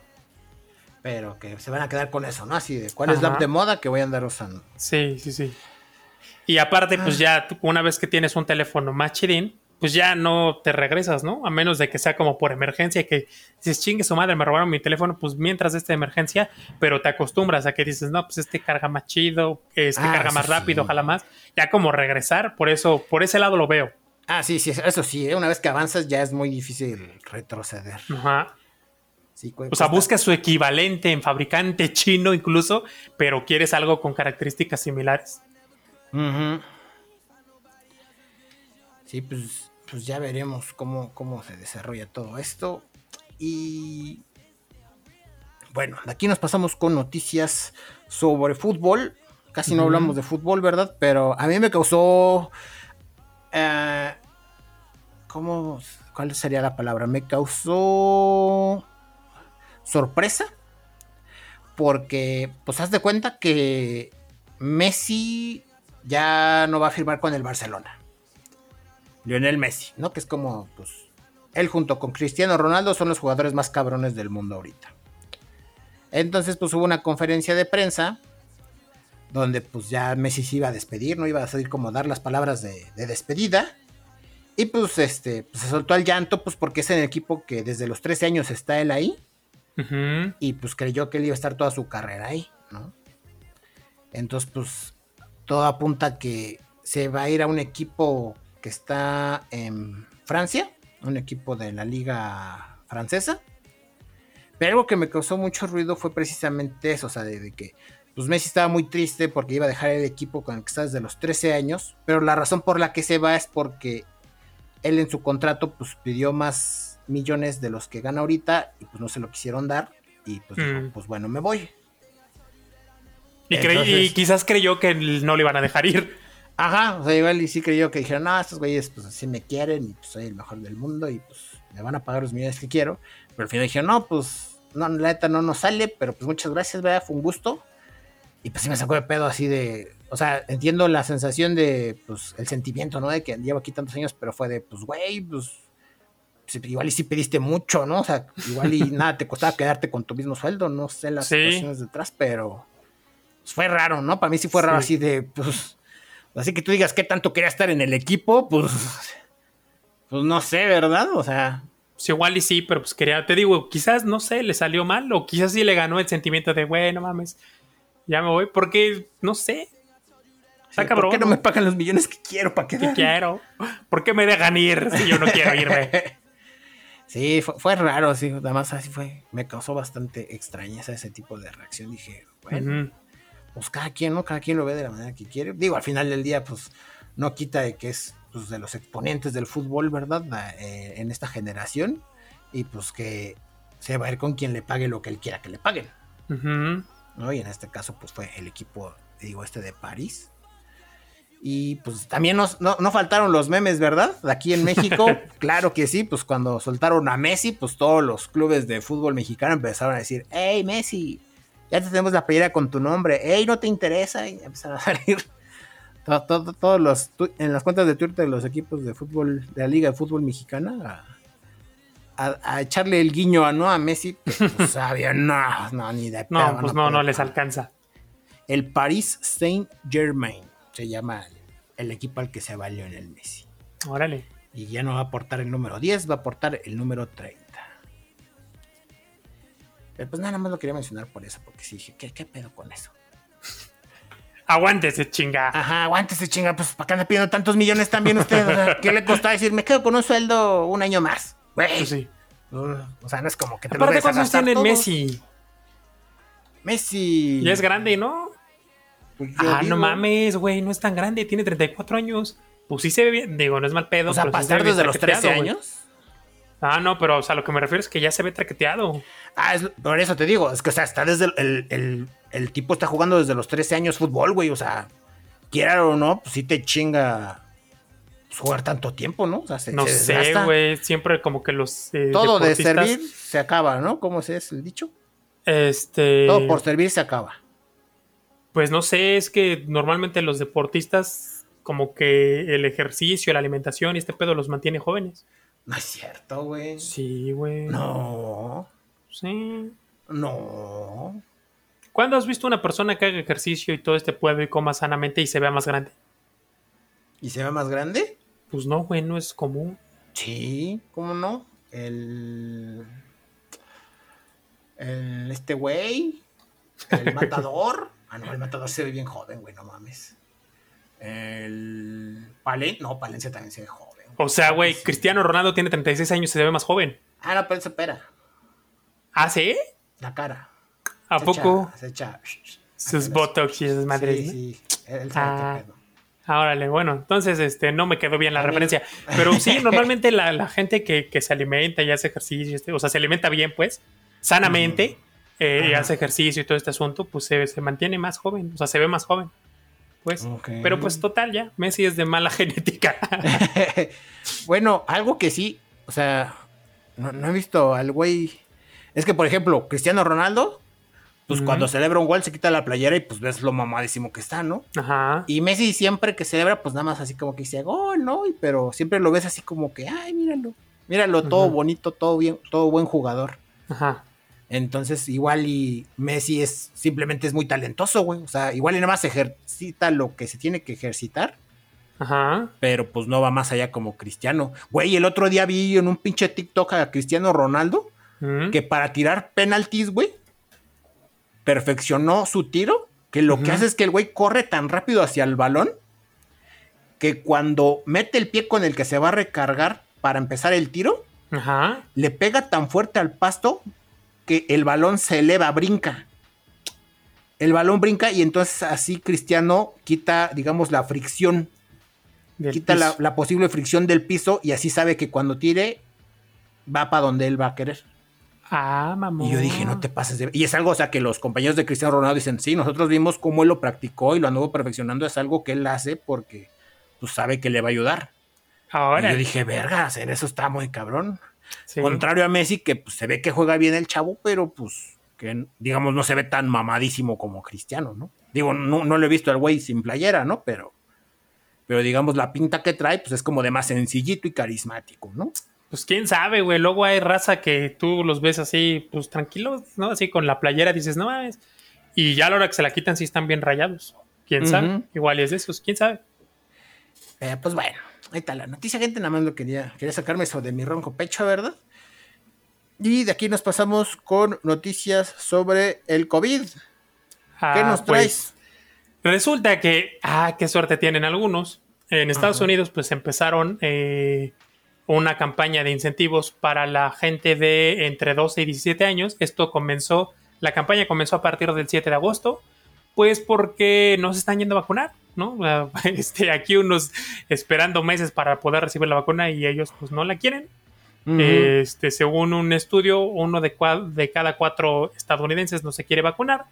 Pero que se van a quedar con eso, ¿no? Así de cuál es la Ajá. app de moda que voy a andar usando. Sí, sí, sí. Y aparte, pues ya tú, una vez que tienes un teléfono más chidín, pues ya no te regresas, ¿no? A menos de que sea como por emergencia, que dices, chingue su madre, me robaron mi teléfono, pues mientras esta emergencia, pero te acostumbras a que dices, no, pues este carga más chido, este Ah, carga más rápido, sí. ojalá más. Ya como regresar, por eso, por ese lado lo veo. Ah, sí, sí, eso sí, ¿eh? una vez que avanzas ya es muy difícil retroceder. Ajá. Sí, O sea, buscas su equivalente en fabricante chino incluso, pero quieres algo con características similares. Sí, pues, pues ya veremos cómo, cómo se desarrolla todo esto. Y bueno, de aquí nos pasamos con noticias sobre fútbol. Casi no hablamos de fútbol, ¿verdad? Pero a mí me causó... eh, ¿Cómo? ¿Cuál sería la palabra? Me causó sorpresa. Porque, pues, haz de cuenta que Messi ya no va a firmar con el Barcelona. Lionel Messi, ¿no? Que es como, pues, él junto con Cristiano Ronaldo son los jugadores más cabrones del mundo ahorita. Entonces, pues hubo una conferencia de prensa donde pues ya Messi se iba a despedir, no iba a salir como dar las palabras de, de despedida. Y pues este, pues, se soltó al llanto, pues porque es en el equipo que desde los 13 años está él ahí Y pues creyó que él iba a estar toda su carrera ahí, ¿no? Entonces, pues todo apunta a que se va a ir a un equipo que está en Francia, un equipo de la liga francesa. Pero algo que me causó mucho ruido fue precisamente eso, o sea, de, de que pues Messi estaba muy triste porque iba a dejar el equipo con el que está desde los 13 años, pero la razón por la que se va es porque él en su contrato pues pidió más millones de los que gana ahorita y pues no se lo quisieron dar y pues dijo, Mm. pues bueno, me voy. Y, Entonces- y quizás creyó que no le iban a dejar ir. Ajá, o sea, igual y sí creyó que dijeron, no, estos güeyes pues así me quieren y pues soy el mejor del mundo y pues me van a pagar los millones que quiero. Pero al final dijeron, no, pues no, la neta no nos sale, pero pues muchas gracias, ¿verdad? Fue un gusto. Y pues sí me sacó de pedo así de, o sea, entiendo la sensación de, pues, el sentimiento, ¿no? De que llevo aquí tantos años, pero fue de, pues, güey, pues, igual y sí pediste mucho, ¿no? O sea, igual y nada te costaba quedarte con tu mismo sueldo, no sé las situaciones detrás, pero pues, fue raro, ¿no? Para mí sí fue raro así de, pues, así que tú digas qué tanto quería estar en el equipo, pues, pues no sé, ¿verdad? O sea... Pues igual y sí, pero pues quería, te digo, quizás, no sé, le salió mal o quizás sí le ganó el sentimiento de, bueno, mames, ya me voy, porque, no sé, Está cabrón. ¿Por qué no me pagan los millones que quiero para quedar? Que quiero. ¿Por qué me dejan ir si yo no quiero irme? sí, fue, raro, sí. Además, así fue. Me causó bastante extrañeza ese tipo de reacción. Dije, bueno, pues cada quien, ¿no? Cada quien lo ve de la manera que quiere. Digo, al final del día, pues no quita de que es pues, de los exponentes del fútbol, ¿verdad? Eh, en esta generación. Y pues que se va a ir con quien le pague lo que él quiera que le paguen. ¿no? Y en este caso, pues fue el equipo, digo, este de París. Y pues también no, faltaron los memes, ¿verdad? Aquí en México, claro que sí, pues cuando soltaron a Messi, pues todos los clubes de fútbol mexicano empezaron a decir, hey Messi, ya te tenemos la playera con tu nombre, hey, no te interesa, y empezaron a salir todos los, en las cuentas de Twitter de los equipos de fútbol, de la Liga de Fútbol Mexicana, a, echarle el guiño a no a Messi, pues sabía, no, no, ni de No, pues no, no les alcanza. El Paris Saint Germain se llama el equipo al que se valió en el Messi. Órale. Y ya no va a aportar el número 10, va a aportar el número 30. Pero pues nada más lo quería mencionar por eso, porque sí dije, ¿qué, pedo con eso? Aguántese, chinga. Ajá, aguántese, chinga. Pues, ¿para qué anda pidiendo tantos millones también usted? ¿Qué le costó decir, me quedo con un sueldo un año más? Pues sí. o sea, no es como que te Aparte, lo ¿cuántos tiene Messi? Messi. Y es grande, ¿no? Pues ah, no mames, güey, no es tan grande, tiene 34 años. Pues sí se ve bien, digo, no es mal pedo. O sea, pasar desde los 13 años. Ah, no, pero o sea, lo que me refiero es que ya se ve traqueteado. Ah, es, por eso te digo, es que, o sea, está desde el, el, tipo está jugando desde los 13 años fútbol, güey, o sea, quiera o no, pues sí te chinga pues, jugar tanto tiempo, ¿no? O sea, se, no sé, güey, siempre como que los eh, Todo de servir se acaba, ¿no? ¿Cómo es el dicho? Este... Todo por servir se acaba. Pues no sé, es que normalmente los deportistas, como que el ejercicio, la alimentación y este pedo los mantiene jóvenes. No es cierto, güey. Sí, güey. No. Sí. No. ¿Cuándo has visto una persona que haga ejercicio y todo este pedo y coma sanamente y se vea más grande? ¿Y se ve más grande? Pues no, güey, no es común. Sí, ¿cómo no? El. El. Este güey. El matador. Ah, no, el matador se ve bien joven, güey, no mames. El. Palencia, no, Palencia también se ve joven. O sea, güey, Cristiano Ronaldo tiene 36 años y se ve más joven. Ah, no, pero él se opera. ¿Ah, sí? La cara. ¿A poco? se echa. Sus botox y esas madres. Sí, sí. Él sabe ah. qué pedo. Órale, bueno, entonces este, no me quedó bien la referencia. Pero sí, normalmente la, gente que, se alimenta y hace ejercicio, este, o sea, se alimenta bien, pues, sanamente, eh, hace ejercicio y todo este asunto, pues se, mantiene más joven, o sea, se ve más joven. Pues, pero pues total ya, Messi es de mala genética. bueno, algo que sí, o sea, no, he visto al güey. Es que, por ejemplo, Cristiano Ronaldo, pues cuando celebra un gol se quita la playera y pues ves lo mamadísimo que está, ¿no? Ajá. Y Messi siempre que celebra, pues nada más así como que dice gol, ¿no? pero siempre lo ves así como que, ay, míralo, míralo, todo bonito, todo bien, todo buen jugador. Ajá. Entonces, igual y Messi es simplemente es muy talentoso, güey. O sea, igual y nada más ejercita lo que se tiene que ejercitar. Ajá. Pero pues no va más allá como Cristiano. Güey, el otro día vi en un pinche TikTok a Cristiano Ronaldo que para tirar penaltis, güey, perfeccionó su tiro. Que lo que hace es que el güey corre tan rápido hacia el balón que cuando mete el pie con el que se va a recargar para empezar el tiro, Ajá. le pega tan fuerte al pasto que el balón se eleva, brinca. El balón brinca y entonces así Cristiano quita, digamos, la fricción. quita la, posible fricción del piso y así sabe que cuando tire va para donde él va a querer. Ah, mamá. Y yo dije, no te pases de... Y es algo, o sea, que los compañeros de Cristiano Ronaldo dicen, sí, nosotros vimos cómo él lo practicó y lo anduvo perfeccionando. Es algo que él hace porque pues, sabe que le va a ayudar. Ahora. Y yo dije, verga, en eso está muy cabrón. Contrario a Messi, que pues, se ve que juega bien el chavo, pero pues que digamos no se ve tan mamadísimo como Cristiano, ¿no? Digo, no, no lo he visto al güey sin playera, ¿no? Pero, pero digamos la pinta que trae, pues es como de más sencillito y carismático, ¿no? Pues quién sabe, güey. Luego hay raza que tú los ves así, pues tranquilos, ¿no? Así con la playera dices, no mames. Y ya a la hora que se la quitan, sí están bien rayados. Quién sabe. Igual es de esos, quién sabe. Eh, pues bueno, ahí está la noticia, gente. Nada más lo quería, quería sacarme eso de mi ronco pecho, ¿verdad? Y de aquí nos pasamos con noticias sobre el COVID. ¿Qué Ah, nos traes? pues, resulta que, ah, qué suerte tienen algunos. En Estados Ajá. Unidos, pues empezaron eh, una campaña de incentivos para la gente de entre 12 y 17 años. Esto comenzó, la campaña comenzó a partir del 7 de agosto, pues porque no se están yendo a vacunar, ¿no? Este, aquí unos esperando meses para poder recibir la vacuna y ellos pues no la quieren. Ujú. Este, según un estudio, uno de, de cada cuatro estadounidenses no se quiere vacunar.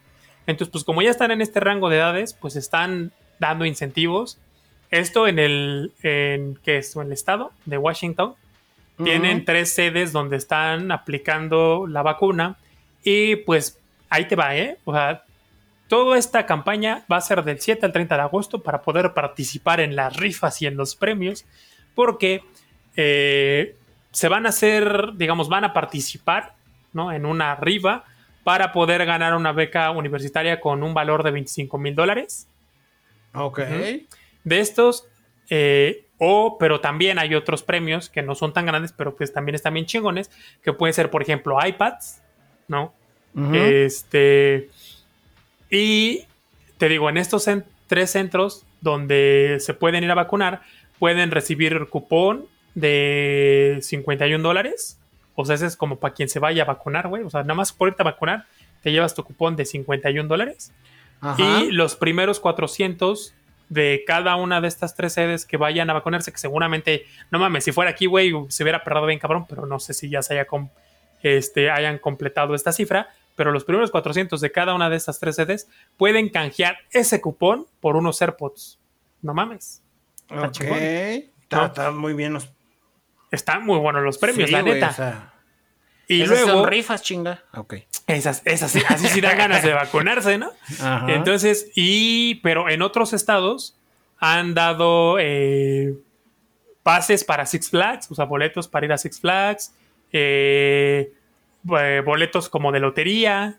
Entonces, pues como ya están en este rango de edades, pues están dando incentivos. Esto en el, en, ¿qué es? En el estado de Washington. Tienen Ujú. tres sedes donde están aplicando la vacuna. Y pues ahí te va, ¿eh? O sea, toda esta campaña va a ser del 7 al 30 de agosto para poder participar en las rifas y en los premios. Porque eh, se van a hacer, digamos, van a participar ¿no? en una rifa para poder ganar una beca universitaria con un valor de 25 mil dólares. Ok. De estos, eh, o, pero también hay otros premios que no son tan grandes, pero pues también están bien chingones, que pueden ser, por ejemplo, iPads, ¿no? Este. Y te digo, en estos tres centros donde se pueden ir a vacunar, pueden recibir cupón de 51 dólares. O sea, ese es como para quien se vaya a vacunar, güey. O sea, nada más por irte a vacunar, te llevas tu cupón de 51 dólares. Y los primeros 400 de cada una de estas tres sedes que vayan a vacunarse, que seguramente, no mames, si fuera aquí, güey, se hubiera perdido bien cabrón, pero no sé si ya se haya com- este, hayan completado esta cifra. Pero los primeros 400 de cada una de estas tres sedes pueden canjear ese cupón por unos AirPods. No mames. está Ok. Está, está muy bien los Están muy buenos los premios, Sí, la neta. o sea, y esas luego, son rifas, chinga. Ok. esas, esas, sí- así sí dan ganas de vacunarse, ¿no? Ajá. Entonces, y, pero en otros estados han dado eh, pases para Six Flags, o sea, boletos para ir a Six Flags, eh, eh, boletos como de lotería,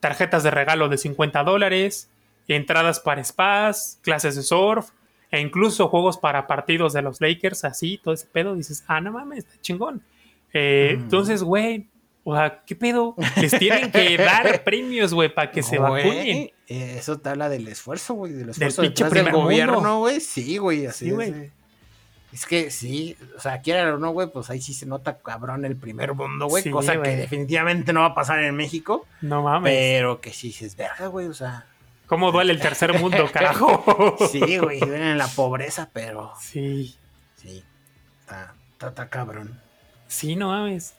tarjetas de regalo de 50 dólares, entradas para spas, clases de surf, e incluso juegos para partidos de los Lakers, así, todo ese pedo. Dices, ah, no mames, está chingón. Eh, Mm. Entonces, güey, o sea, ¿qué pedo? Les tienen que dar premios, güey, para que se Güey, vacunen. Eso te habla del esfuerzo, güey. Del esfuerzo del primer mundo. gobierno, güey. Sí, güey, así Sí, es, güey. Es que sí, o sea, quieran o no, güey, pues ahí sí se nota cabrón el primer mundo, güey. Sí, cosa güey. que definitivamente no va a pasar en México. No mames. Pero que sí es verga, güey, o sea. ¿Cómo duele el tercer mundo, carajo? Sí, güey, viven en la pobreza, pero Sí. sí, está, está, está cabrón. Sí, no mames.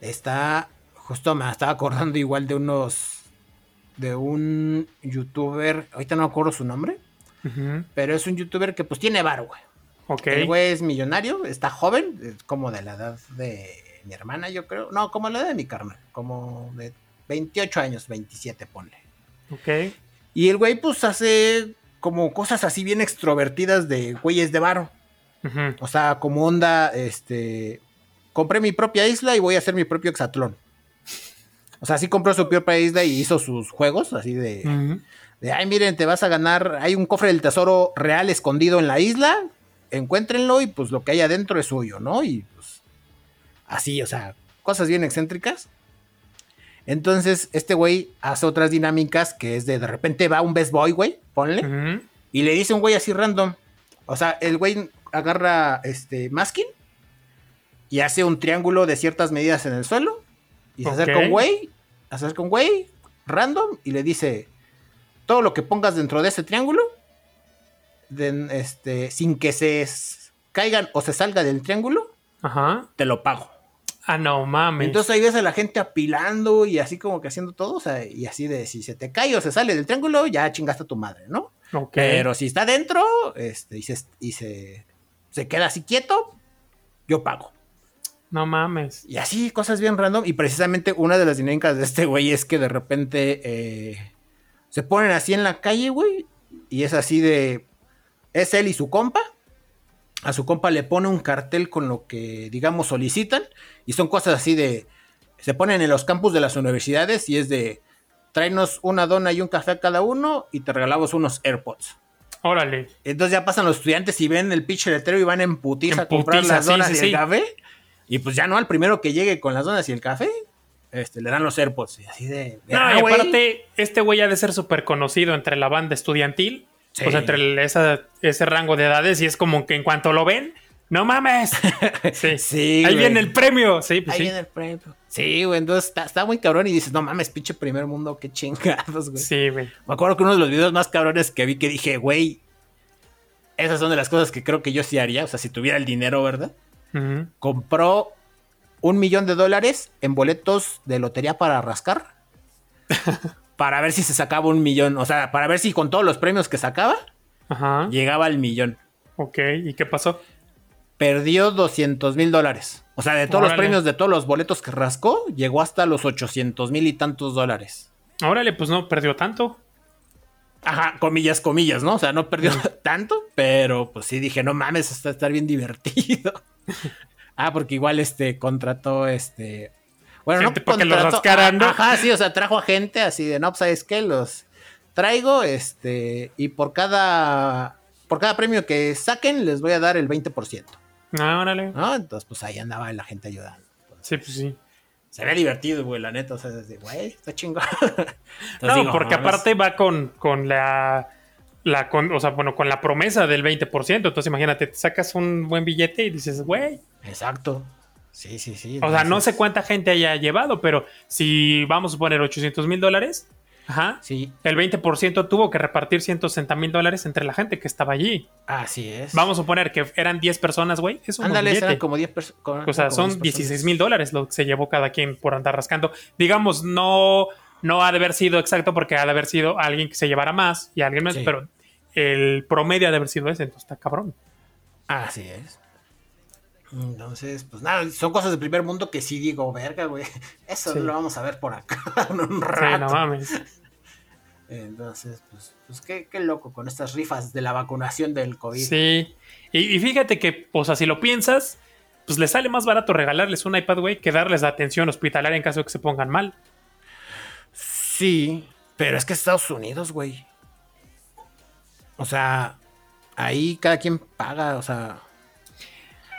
Está, justo me estaba acordando igual de unos, de un youtuber, ahorita no me acuerdo su nombre, pero es un youtuber que pues tiene bar, güey. El güey es millonario, está joven, es como de la edad de mi hermana, yo creo. No, como la edad de mi carnal, como de 28 años, 27, ponle. Ok. Y el güey pues hace como cosas así bien extrovertidas de güeyes de varo. O sea, como onda, este, compré mi propia isla y voy a hacer mi propio hexatlón. O sea, sí compró su propia isla y hizo sus juegos, así de, de, ay, miren, te vas a ganar, hay un cofre del tesoro real escondido en la isla, encuéntrenlo y pues lo que hay adentro es suyo, ¿no? Y pues así, o sea, cosas bien excéntricas. Entonces, este güey hace otras dinámicas que es de de repente va un best boy, güey, ponle, y le dice un güey así random. O sea, el güey agarra este masking y hace un triángulo de ciertas medidas en el suelo. Y se acerca Ok. un güey, se acerca un güey random y le dice: Todo lo que pongas dentro de ese triángulo, de- este, sin que se caigan o se salga del triángulo, Ajá. te lo pago. Ah, no mames. Entonces ahí ves a la gente apilando y así como que haciendo todo, o sea, y así de si se te cae o se sale del triángulo, ya chingaste a tu madre, ¿no? Pero si está dentro este, y, se, y se, se queda así quieto, yo pago. No mames. Y así, cosas bien random. Y precisamente una de las dinámicas de este güey es que de repente eh, se ponen así en la calle, güey. Y es así de... Es él y su compa. a su compa le pone un cartel con lo que, digamos, solicitan. Y son cosas así de. Se ponen en los campus de las universidades y es de. Tráenos una dona y un café a cada uno y te regalamos unos AirPods. Órale. Entonces ya pasan los estudiantes y ven el pinche letrero y van en putiza En a comprar las sí, donas sí, y sí. el café. Y pues ya no, al primero que llegue con las donas y el café, este, le dan los AirPods. Y así de. No, "Ah, y güey". aparte, este güey ha de ser súper conocido entre la banda estudiantil, Sí. pues entre el- esa- ese rango de edades, y es como que en cuanto lo ven, ¡no mames! Sí. Sí, Ahí güey. viene el premio. Sí, pues Ahí sí. viene el premio. Sí, güey, entonces está, está muy cabrón y dices, no mames, pinche primer mundo, qué chingados, güey. Sí, güey. Me acuerdo que uno de los videos más cabrones que vi que dije, güey, esas son de las cosas que creo que yo sí haría, o sea, si tuviera el dinero, ¿verdad? Compró un millón de dólares en boletos de lotería para rascar. para ver si se sacaba un millón, o sea, para ver si con todos los premios que sacaba, Ajá. llegaba al millón. Ok, ¿y qué pasó? Perdió 200 mil dólares. O sea, de todos los premios, de todos los boletos que rascó, llegó hasta los 800 mil y tantos dólares. Órale, pues no perdió tanto. Ajá, comillas, comillas, ¿no? O sea, no perdió tanto, pero pues sí dije, no mames, a estar bien divertido. ah, porque igual este contrató este. Bueno, Gente no para que lo contrató- rascaran, ¿no? Ajá, sí, o sea, trajo a gente así de, no, pues sabes qué, los traigo, este, y por cada. Por cada premio que saquen, les voy a dar el 20%. Ah, órale. ¿No? Entonces, pues ahí andaba la gente ayudando. Sí, pues sí. Se ve divertido, güey, la neta. O sea, desde, güey, está chingón. Entonces No, digo, porque aparte va con, con la, la con, o sea, bueno, con la promesa del 20%. Entonces imagínate, te sacas un buen billete y dices, güey. Exacto. Sí, sí, sí. O sea, no sé cuánta gente haya llevado, pero si vamos a poner 800 mil dólares, ajá, Sí, el 20% tuvo que repartir 160 mil dólares entre la gente que estaba allí. así es. Vamos a suponer que eran 10 personas, güey. Es un Ándale, eran como 10 personas. O sea, son 16 mil dólares lo que se llevó cada quien por andar rascando. Digamos, no, no ha de haber sido exacto porque ha de haber sido alguien que se llevara más y alguien Sí. pero el promedio ha de haber sido ese, entonces está cabrón. Así es. Entonces, pues nada, son cosas del primer mundo que sí digo, verga, güey. Eso Sí. lo vamos a ver por acá en un Sí, rato. no mames. Entonces, pues, pues qué, qué loco con estas rifas de la vacunación del COVID. Sí. Y, y fíjate que, o sea, si lo piensas, pues les sale más barato regalarles un iPad, güey, que darles la atención hospitalaria en caso de que se pongan mal. Sí, pero es que es Estados Unidos, güey. O sea, ahí cada quien paga, o sea,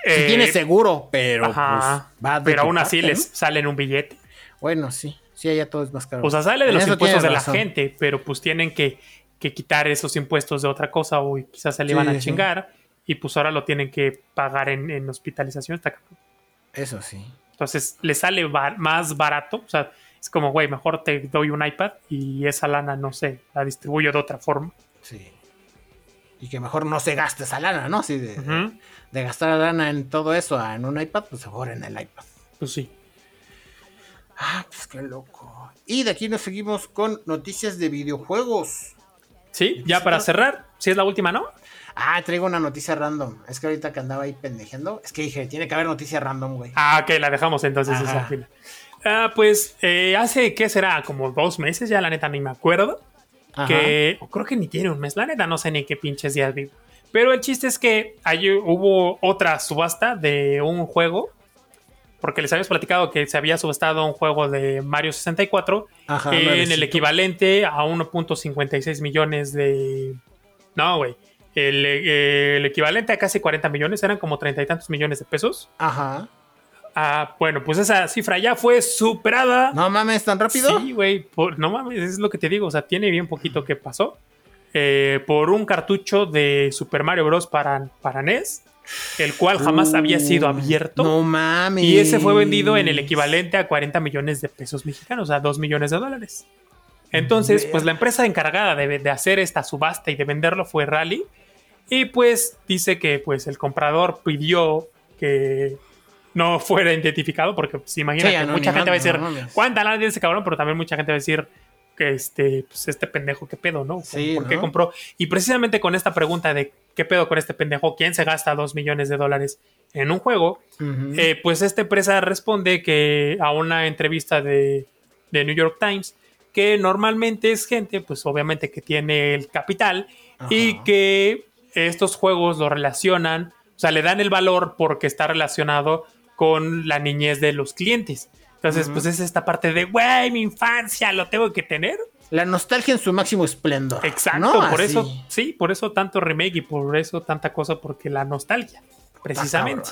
sí Eh, tiene seguro, pero Ajá. pues va pero aún así parte, les salen un billete. ¿no? Bueno, sí, sí, allá todo es más caro. O sea, sale de En los impuestos de la razón. gente, pero pues tienen que, que quitar esos impuestos de otra cosa o quizás se le Sí, iban a sí. chingar y pues ahora lo tienen que pagar en, en hospitalización. Eso sí. Entonces le sale más barato. O sea, es como, güey, mejor te doy un iPad y esa lana, no sé, la distribuyo de otra forma. Sí. Y que mejor no se gaste esa lana, ¿no? Sí, de, Ujú. de gastar lana en todo eso en un iPad, pues mejor en el iPad. Pues sí. Ah, pues qué loco. Y de aquí nos seguimos con noticias de videojuegos. Sí, ya para cerrar, si es la última, ¿no? Ah, traigo una noticia random. Es que ahorita que andaba ahí pendejeando, es que dije, tiene que haber noticia random, güey. Ah, ok, la dejamos entonces Ajá. esa final. Ah, pues eh, hace, ¿qué será? Como dos meses, ya la neta ni me acuerdo. Ajá. que creo que ni tiene un mes, la neta no sé ni qué pinches días vivo. Pero el chiste es que ahí hubo otra subasta de un juego, porque les habíamos platicado que se había subastado un juego de Mario 64 Ajá, en el equivalente a 1.56 millones de... No, güey. El, el equivalente a casi 40 millones, eran como treinta y tantos millones de pesos. Ajá. Ah, bueno, pues esa cifra ya fue superada. No mames, tan rápido. Sí, güey. No mames, es lo que te digo. O sea, tiene bien poquito que pasó. Eh, por un cartucho de Super Mario Bros. para, para NES, el cual jamás había sido abierto. No mames. y ese fue vendido en el equivalente a 40 millones de pesos mexicanos, o sea, 2 millones de dólares. Entonces, pues la empresa encargada de, de hacer esta subasta y de venderlo fue Rally. Y pues dice que pues el comprador pidió que no fuera identificado, porque pues, imagínate, Sí, mucha gente va a decir. ¿cuánta lana tiene ese cabrón? Pero también mucha gente va a decir que este, pues este pendejo, ¿qué pedo, no? Sí, ¿Por qué compró? Y precisamente con esta pregunta de ¿qué pedo con este pendejo? ¿Quién se gasta 2 millones de dólares en un juego? Eh, pues esta empresa responde que a una entrevista de, de New York Times que normalmente es gente, pues obviamente que tiene el capital y que estos juegos lo relacionan O sea, le dan el valor porque está relacionado con la niñez de los clientes. Entonces, pues es esta parte de, güey, mi infancia, lo tengo que tener. La nostalgia en su máximo esplendor. Exacto, por eso, sí, por eso tanto remake y por eso tanta cosa, porque la nostalgia, precisamente.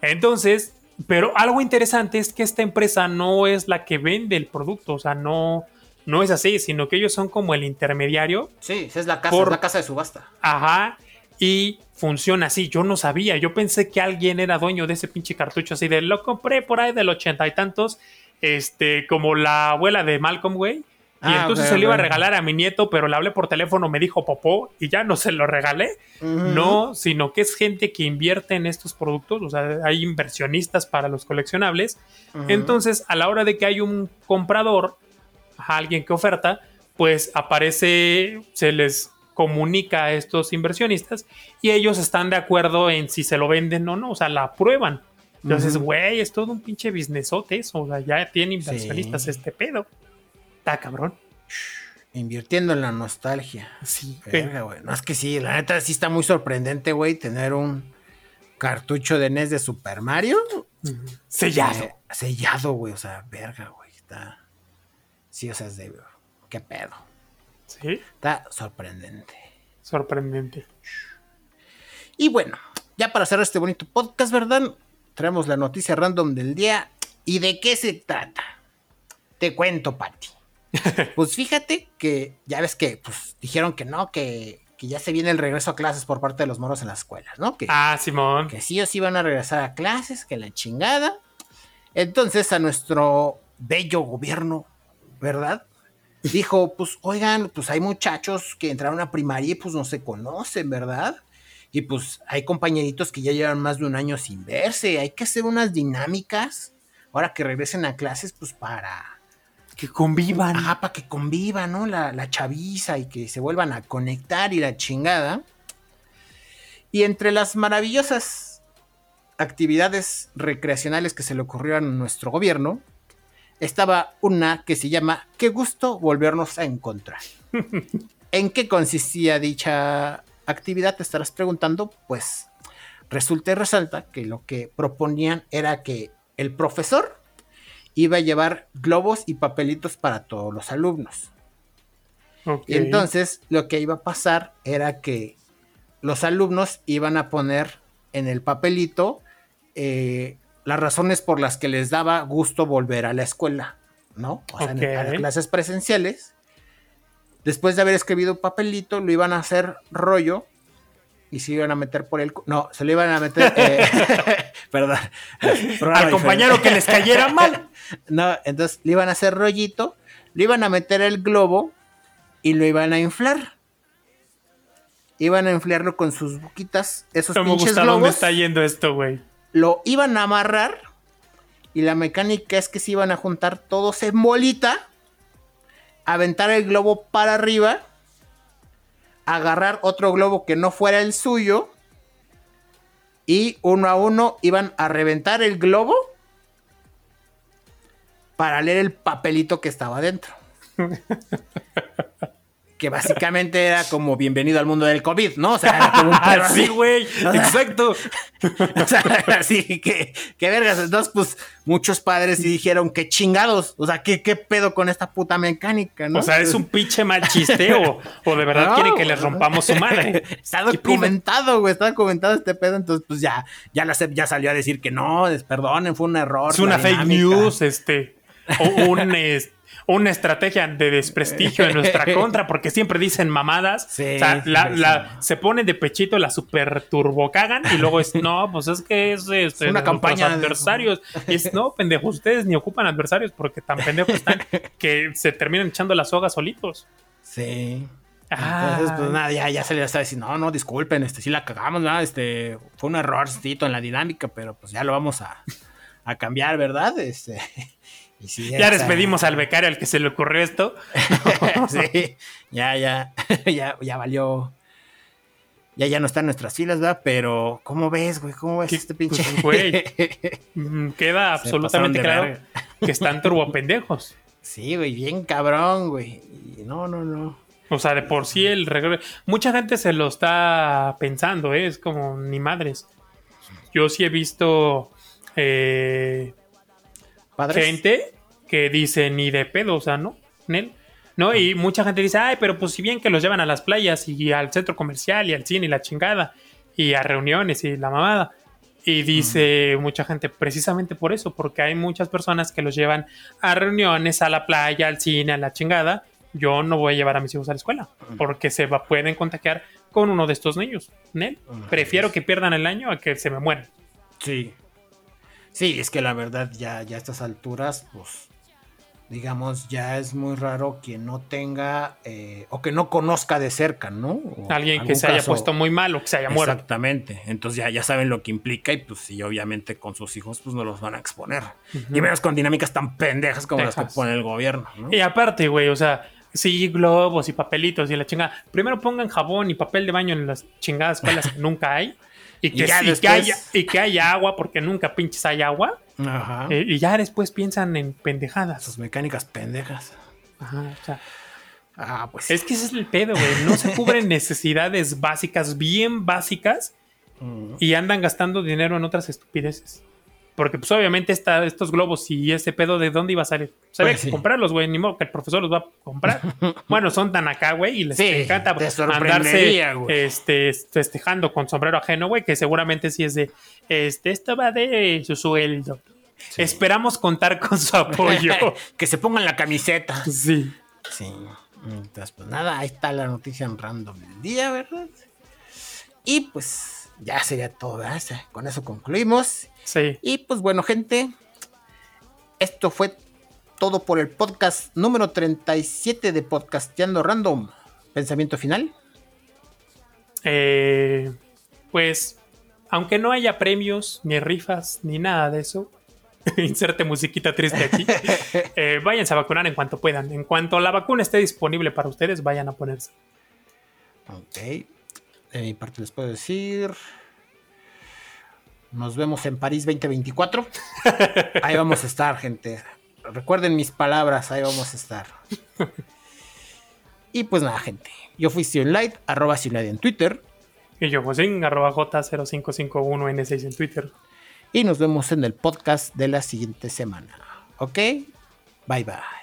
Entonces, pero algo interesante es que esta empresa no es la que vende el producto, o sea, no, no es así, sino que ellos son como el intermediario. Sí, es la casa, es la casa de subasta. Ajá, y funciona así. Yo no sabía, yo pensé que alguien era dueño de ese pinche cartucho así de lo compré por ahí del ochenta y tantos, este, como la abuela de Malcolm, güey. Y ah, entonces se lo iba a regalar a mi nieto, pero le hablé por teléfono, me dijo popó y ya no se lo regalé. No, sino que es gente que invierte en estos productos, o sea, hay inversionistas para los coleccionables. Entonces, a la hora de que hay un comprador, alguien que oferta, pues aparece, se les comunica a estos inversionistas y ellos están de acuerdo en si se lo venden o no, o sea, la prueban. Entonces, güey, es todo un pinche businessote eso, o sea, ya tiene inversionistas este pedo. Está cabrón. Invirtiendo en la nostalgia. Sí. güey. No, es que sí, la neta sí está muy sorprendente, güey, tener un cartucho de NES de Super Mario. Sellado. Eh, sellado, güey. O sea, verga, güey. Está. Sí, o sea, es de. ¿Qué pedo? Sí. Está sorprendente. Sorprendente. Y bueno, ya para cerrar este bonito podcast, ¿verdad? Traemos la noticia random del día. ¿Y de qué se trata? Te cuento, Pati. pues fíjate que ya ves que pues, dijeron que no, que, ya se viene el regreso a clases por parte de los moros en las escuelas, ¿no? Que, ah, Simón. Que sí o sí van a regresar a clases, que la chingada. Entonces a nuestro bello gobierno, ¿verdad? Dijo, pues oigan, pues hay muchachos que entraron a primaria y pues no se conocen, ¿verdad? Y pues hay compañeritos que ya llevan más de un año sin verse, hay que hacer unas dinámicas ahora que regresen a clases, pues para que convivan. Ajá, para que convivan, ¿no? La, la chaviza y que se vuelvan a conectar y la chingada. Y entre las maravillosas actividades recreacionales que se le ocurrieron a nuestro gobierno, estaba una que se llama Qué gusto volvernos a encontrar. ¿En qué consistía dicha actividad? Te estarás preguntando. Pues resulta y resalta que lo que proponían era que el profesor iba a llevar globos y papelitos para todos los alumnos. Y entonces lo que iba a pasar era que los alumnos iban a poner en el papelito eh, las razones por las que les daba gusto volver a la escuela, ¿no? O sea, en, a las clases presenciales. Después de haber escrito un papelito, lo iban a hacer rollo y se iban a meter por el... No, se lo iban a meter... Eh, perdón. Al compañero que les cayera mal. no, entonces le iban a hacer rollito, le iban a meter el globo y lo iban a inflar. Iban a inflarlo con sus boquitas, esos no pinches me dónde está yendo esto, güey. Lo iban a amarrar y la mecánica es que se iban a juntar todos en bolita, aventar el globo para arriba agarrar otro globo que no fuera el suyo y uno a uno iban a reventar el globo para leer el papelito que estaba dentro. que básicamente era como bienvenido al mundo del COVID, ¿no? O sea, era como un perro así, güey. Exacto. o sea, así que, que vergas. Entonces, pues, muchos padres y dijeron, qué chingados. O sea, ¿qué, qué pedo con esta puta mecánica, ¿no? O sea, es un pinche mal chisteo. o de verdad quieren que les rompamos su madre. Está documentado, güey. Está documentado este pedo. Entonces, pues ya, ya la ya salió a decir que no, perdonen, fue un error. Es una fake news, este. O un este una estrategia de desprestigio en nuestra contra, porque siempre dicen mamadas. o sea, la, se ponen de pechito, la super turbo cagan y luego es, no, pues es que es, este, una campaña de adversarios. Y es, no, pendejos, ustedes ni ocupan adversarios porque tan pendejos están que se terminan echando la soga solitos. Sí. Entonces, pues nada, ya, ya se le está diciendo, no, no, disculpen, este, sí la cagamos, ¿verdad? Este, fue un errorcito en la dinámica, pero pues ya lo vamos a, a cambiar, ¿verdad? Este, ya despedimos al becario al que se le ocurrió esto. sí, ya, ya, ya, ya valió. Ya, ya no está en nuestras filas, ¿verdad? Pero, ¿cómo ves, güey? ¿Cómo ves este pinche? Pues, güey, mm, queda absolutamente claro que están turbopendejos. Sí, güey, bien cabrón, güey. No, no, no. O sea, de por sí el regreso. Mucha gente se lo está pensando, ¿eh? es como ni madres. yo sí he visto eh, Padres. gente que dice ni de pedo, o sea, ¿no? Nel. ¿No? Y mucha gente dice, ay, pero pues si bien que los llevan a las playas y al centro comercial y al cine y la chingada y a reuniones y la mamada. Y dice mucha gente, precisamente por eso, porque hay muchas personas que los llevan a reuniones, a la playa, al cine, a la chingada. Yo no voy a llevar a mis hijos a la escuela, porque se va, pueden contagiar con uno de estos niños. Nel. Prefiero que pierdan el año a que se me mueran. Sí. Sí, es que la verdad ya, ya a estas alturas, pues, digamos, ya es muy raro quien no tenga eh, o que no conozca de cerca, ¿no? O Alguien que se haya puesto muy mal o que se haya muerto. Exactamente. Entonces ya, ya saben lo que implica y pues sí, obviamente con sus hijos pues no los van a exponer. Y menos con dinámicas tan pendejas como las que pone el gobierno, ¿no? Y aparte, güey, o sea, sí, globos y papelitos y la chingada. Primero pongan jabón y papel de baño en las chingadas escuelas que nunca hay. Y que, Y haya, y que haya agua, porque nunca pinches hay agua. Ajá. Eh, y ya después piensan en pendejadas. Sus mecánicas pendejas. Ajá, o sea, Ah, pues. es que ese es el pedo, güey. No se cubren necesidades básicas, bien básicas, y andan gastando dinero en otras estupideces. Porque, pues, obviamente, esta- estos globos y ese pedo, ¿de dónde iba a salir? Pues que sí. comprarlos, güey. Ni modo que el profesor los va a comprar. bueno, son tan acá, güey, y les Sí, encanta te andarse este, festejando con sombrero ajeno, güey, que seguramente sí es de, este, esto va de su sueldo. Esperamos contar con su apoyo. que se pongan la camiseta. sí. Sí. Entonces, pues nada, ahí está la noticia en random del día, ¿verdad? Y pues ya sería todo, Con eso concluimos. Sí. Y pues bueno, gente, esto fue todo por el podcast número 37 de Podcasteando Random. Pensamiento final. Eh, pues, aunque no haya premios, ni rifas, ni nada de eso, inserte musiquita triste aquí, eh, váyanse a vacunar en cuanto puedan. En cuanto la vacuna esté disponible para ustedes, vayan a ponerse. Ok. De mi parte les puedo decir. Nos vemos en París 2024. Ahí vamos a estar, gente. Recuerden mis palabras, ahí vamos a estar. Y pues nada, gente. Yo fui Sionlight, arroba Sionlight en Twitter. Y yo, Josín, arroba J0551N6 en Twitter. Y nos vemos en el podcast de la siguiente semana. ¿Ok? Bye bye.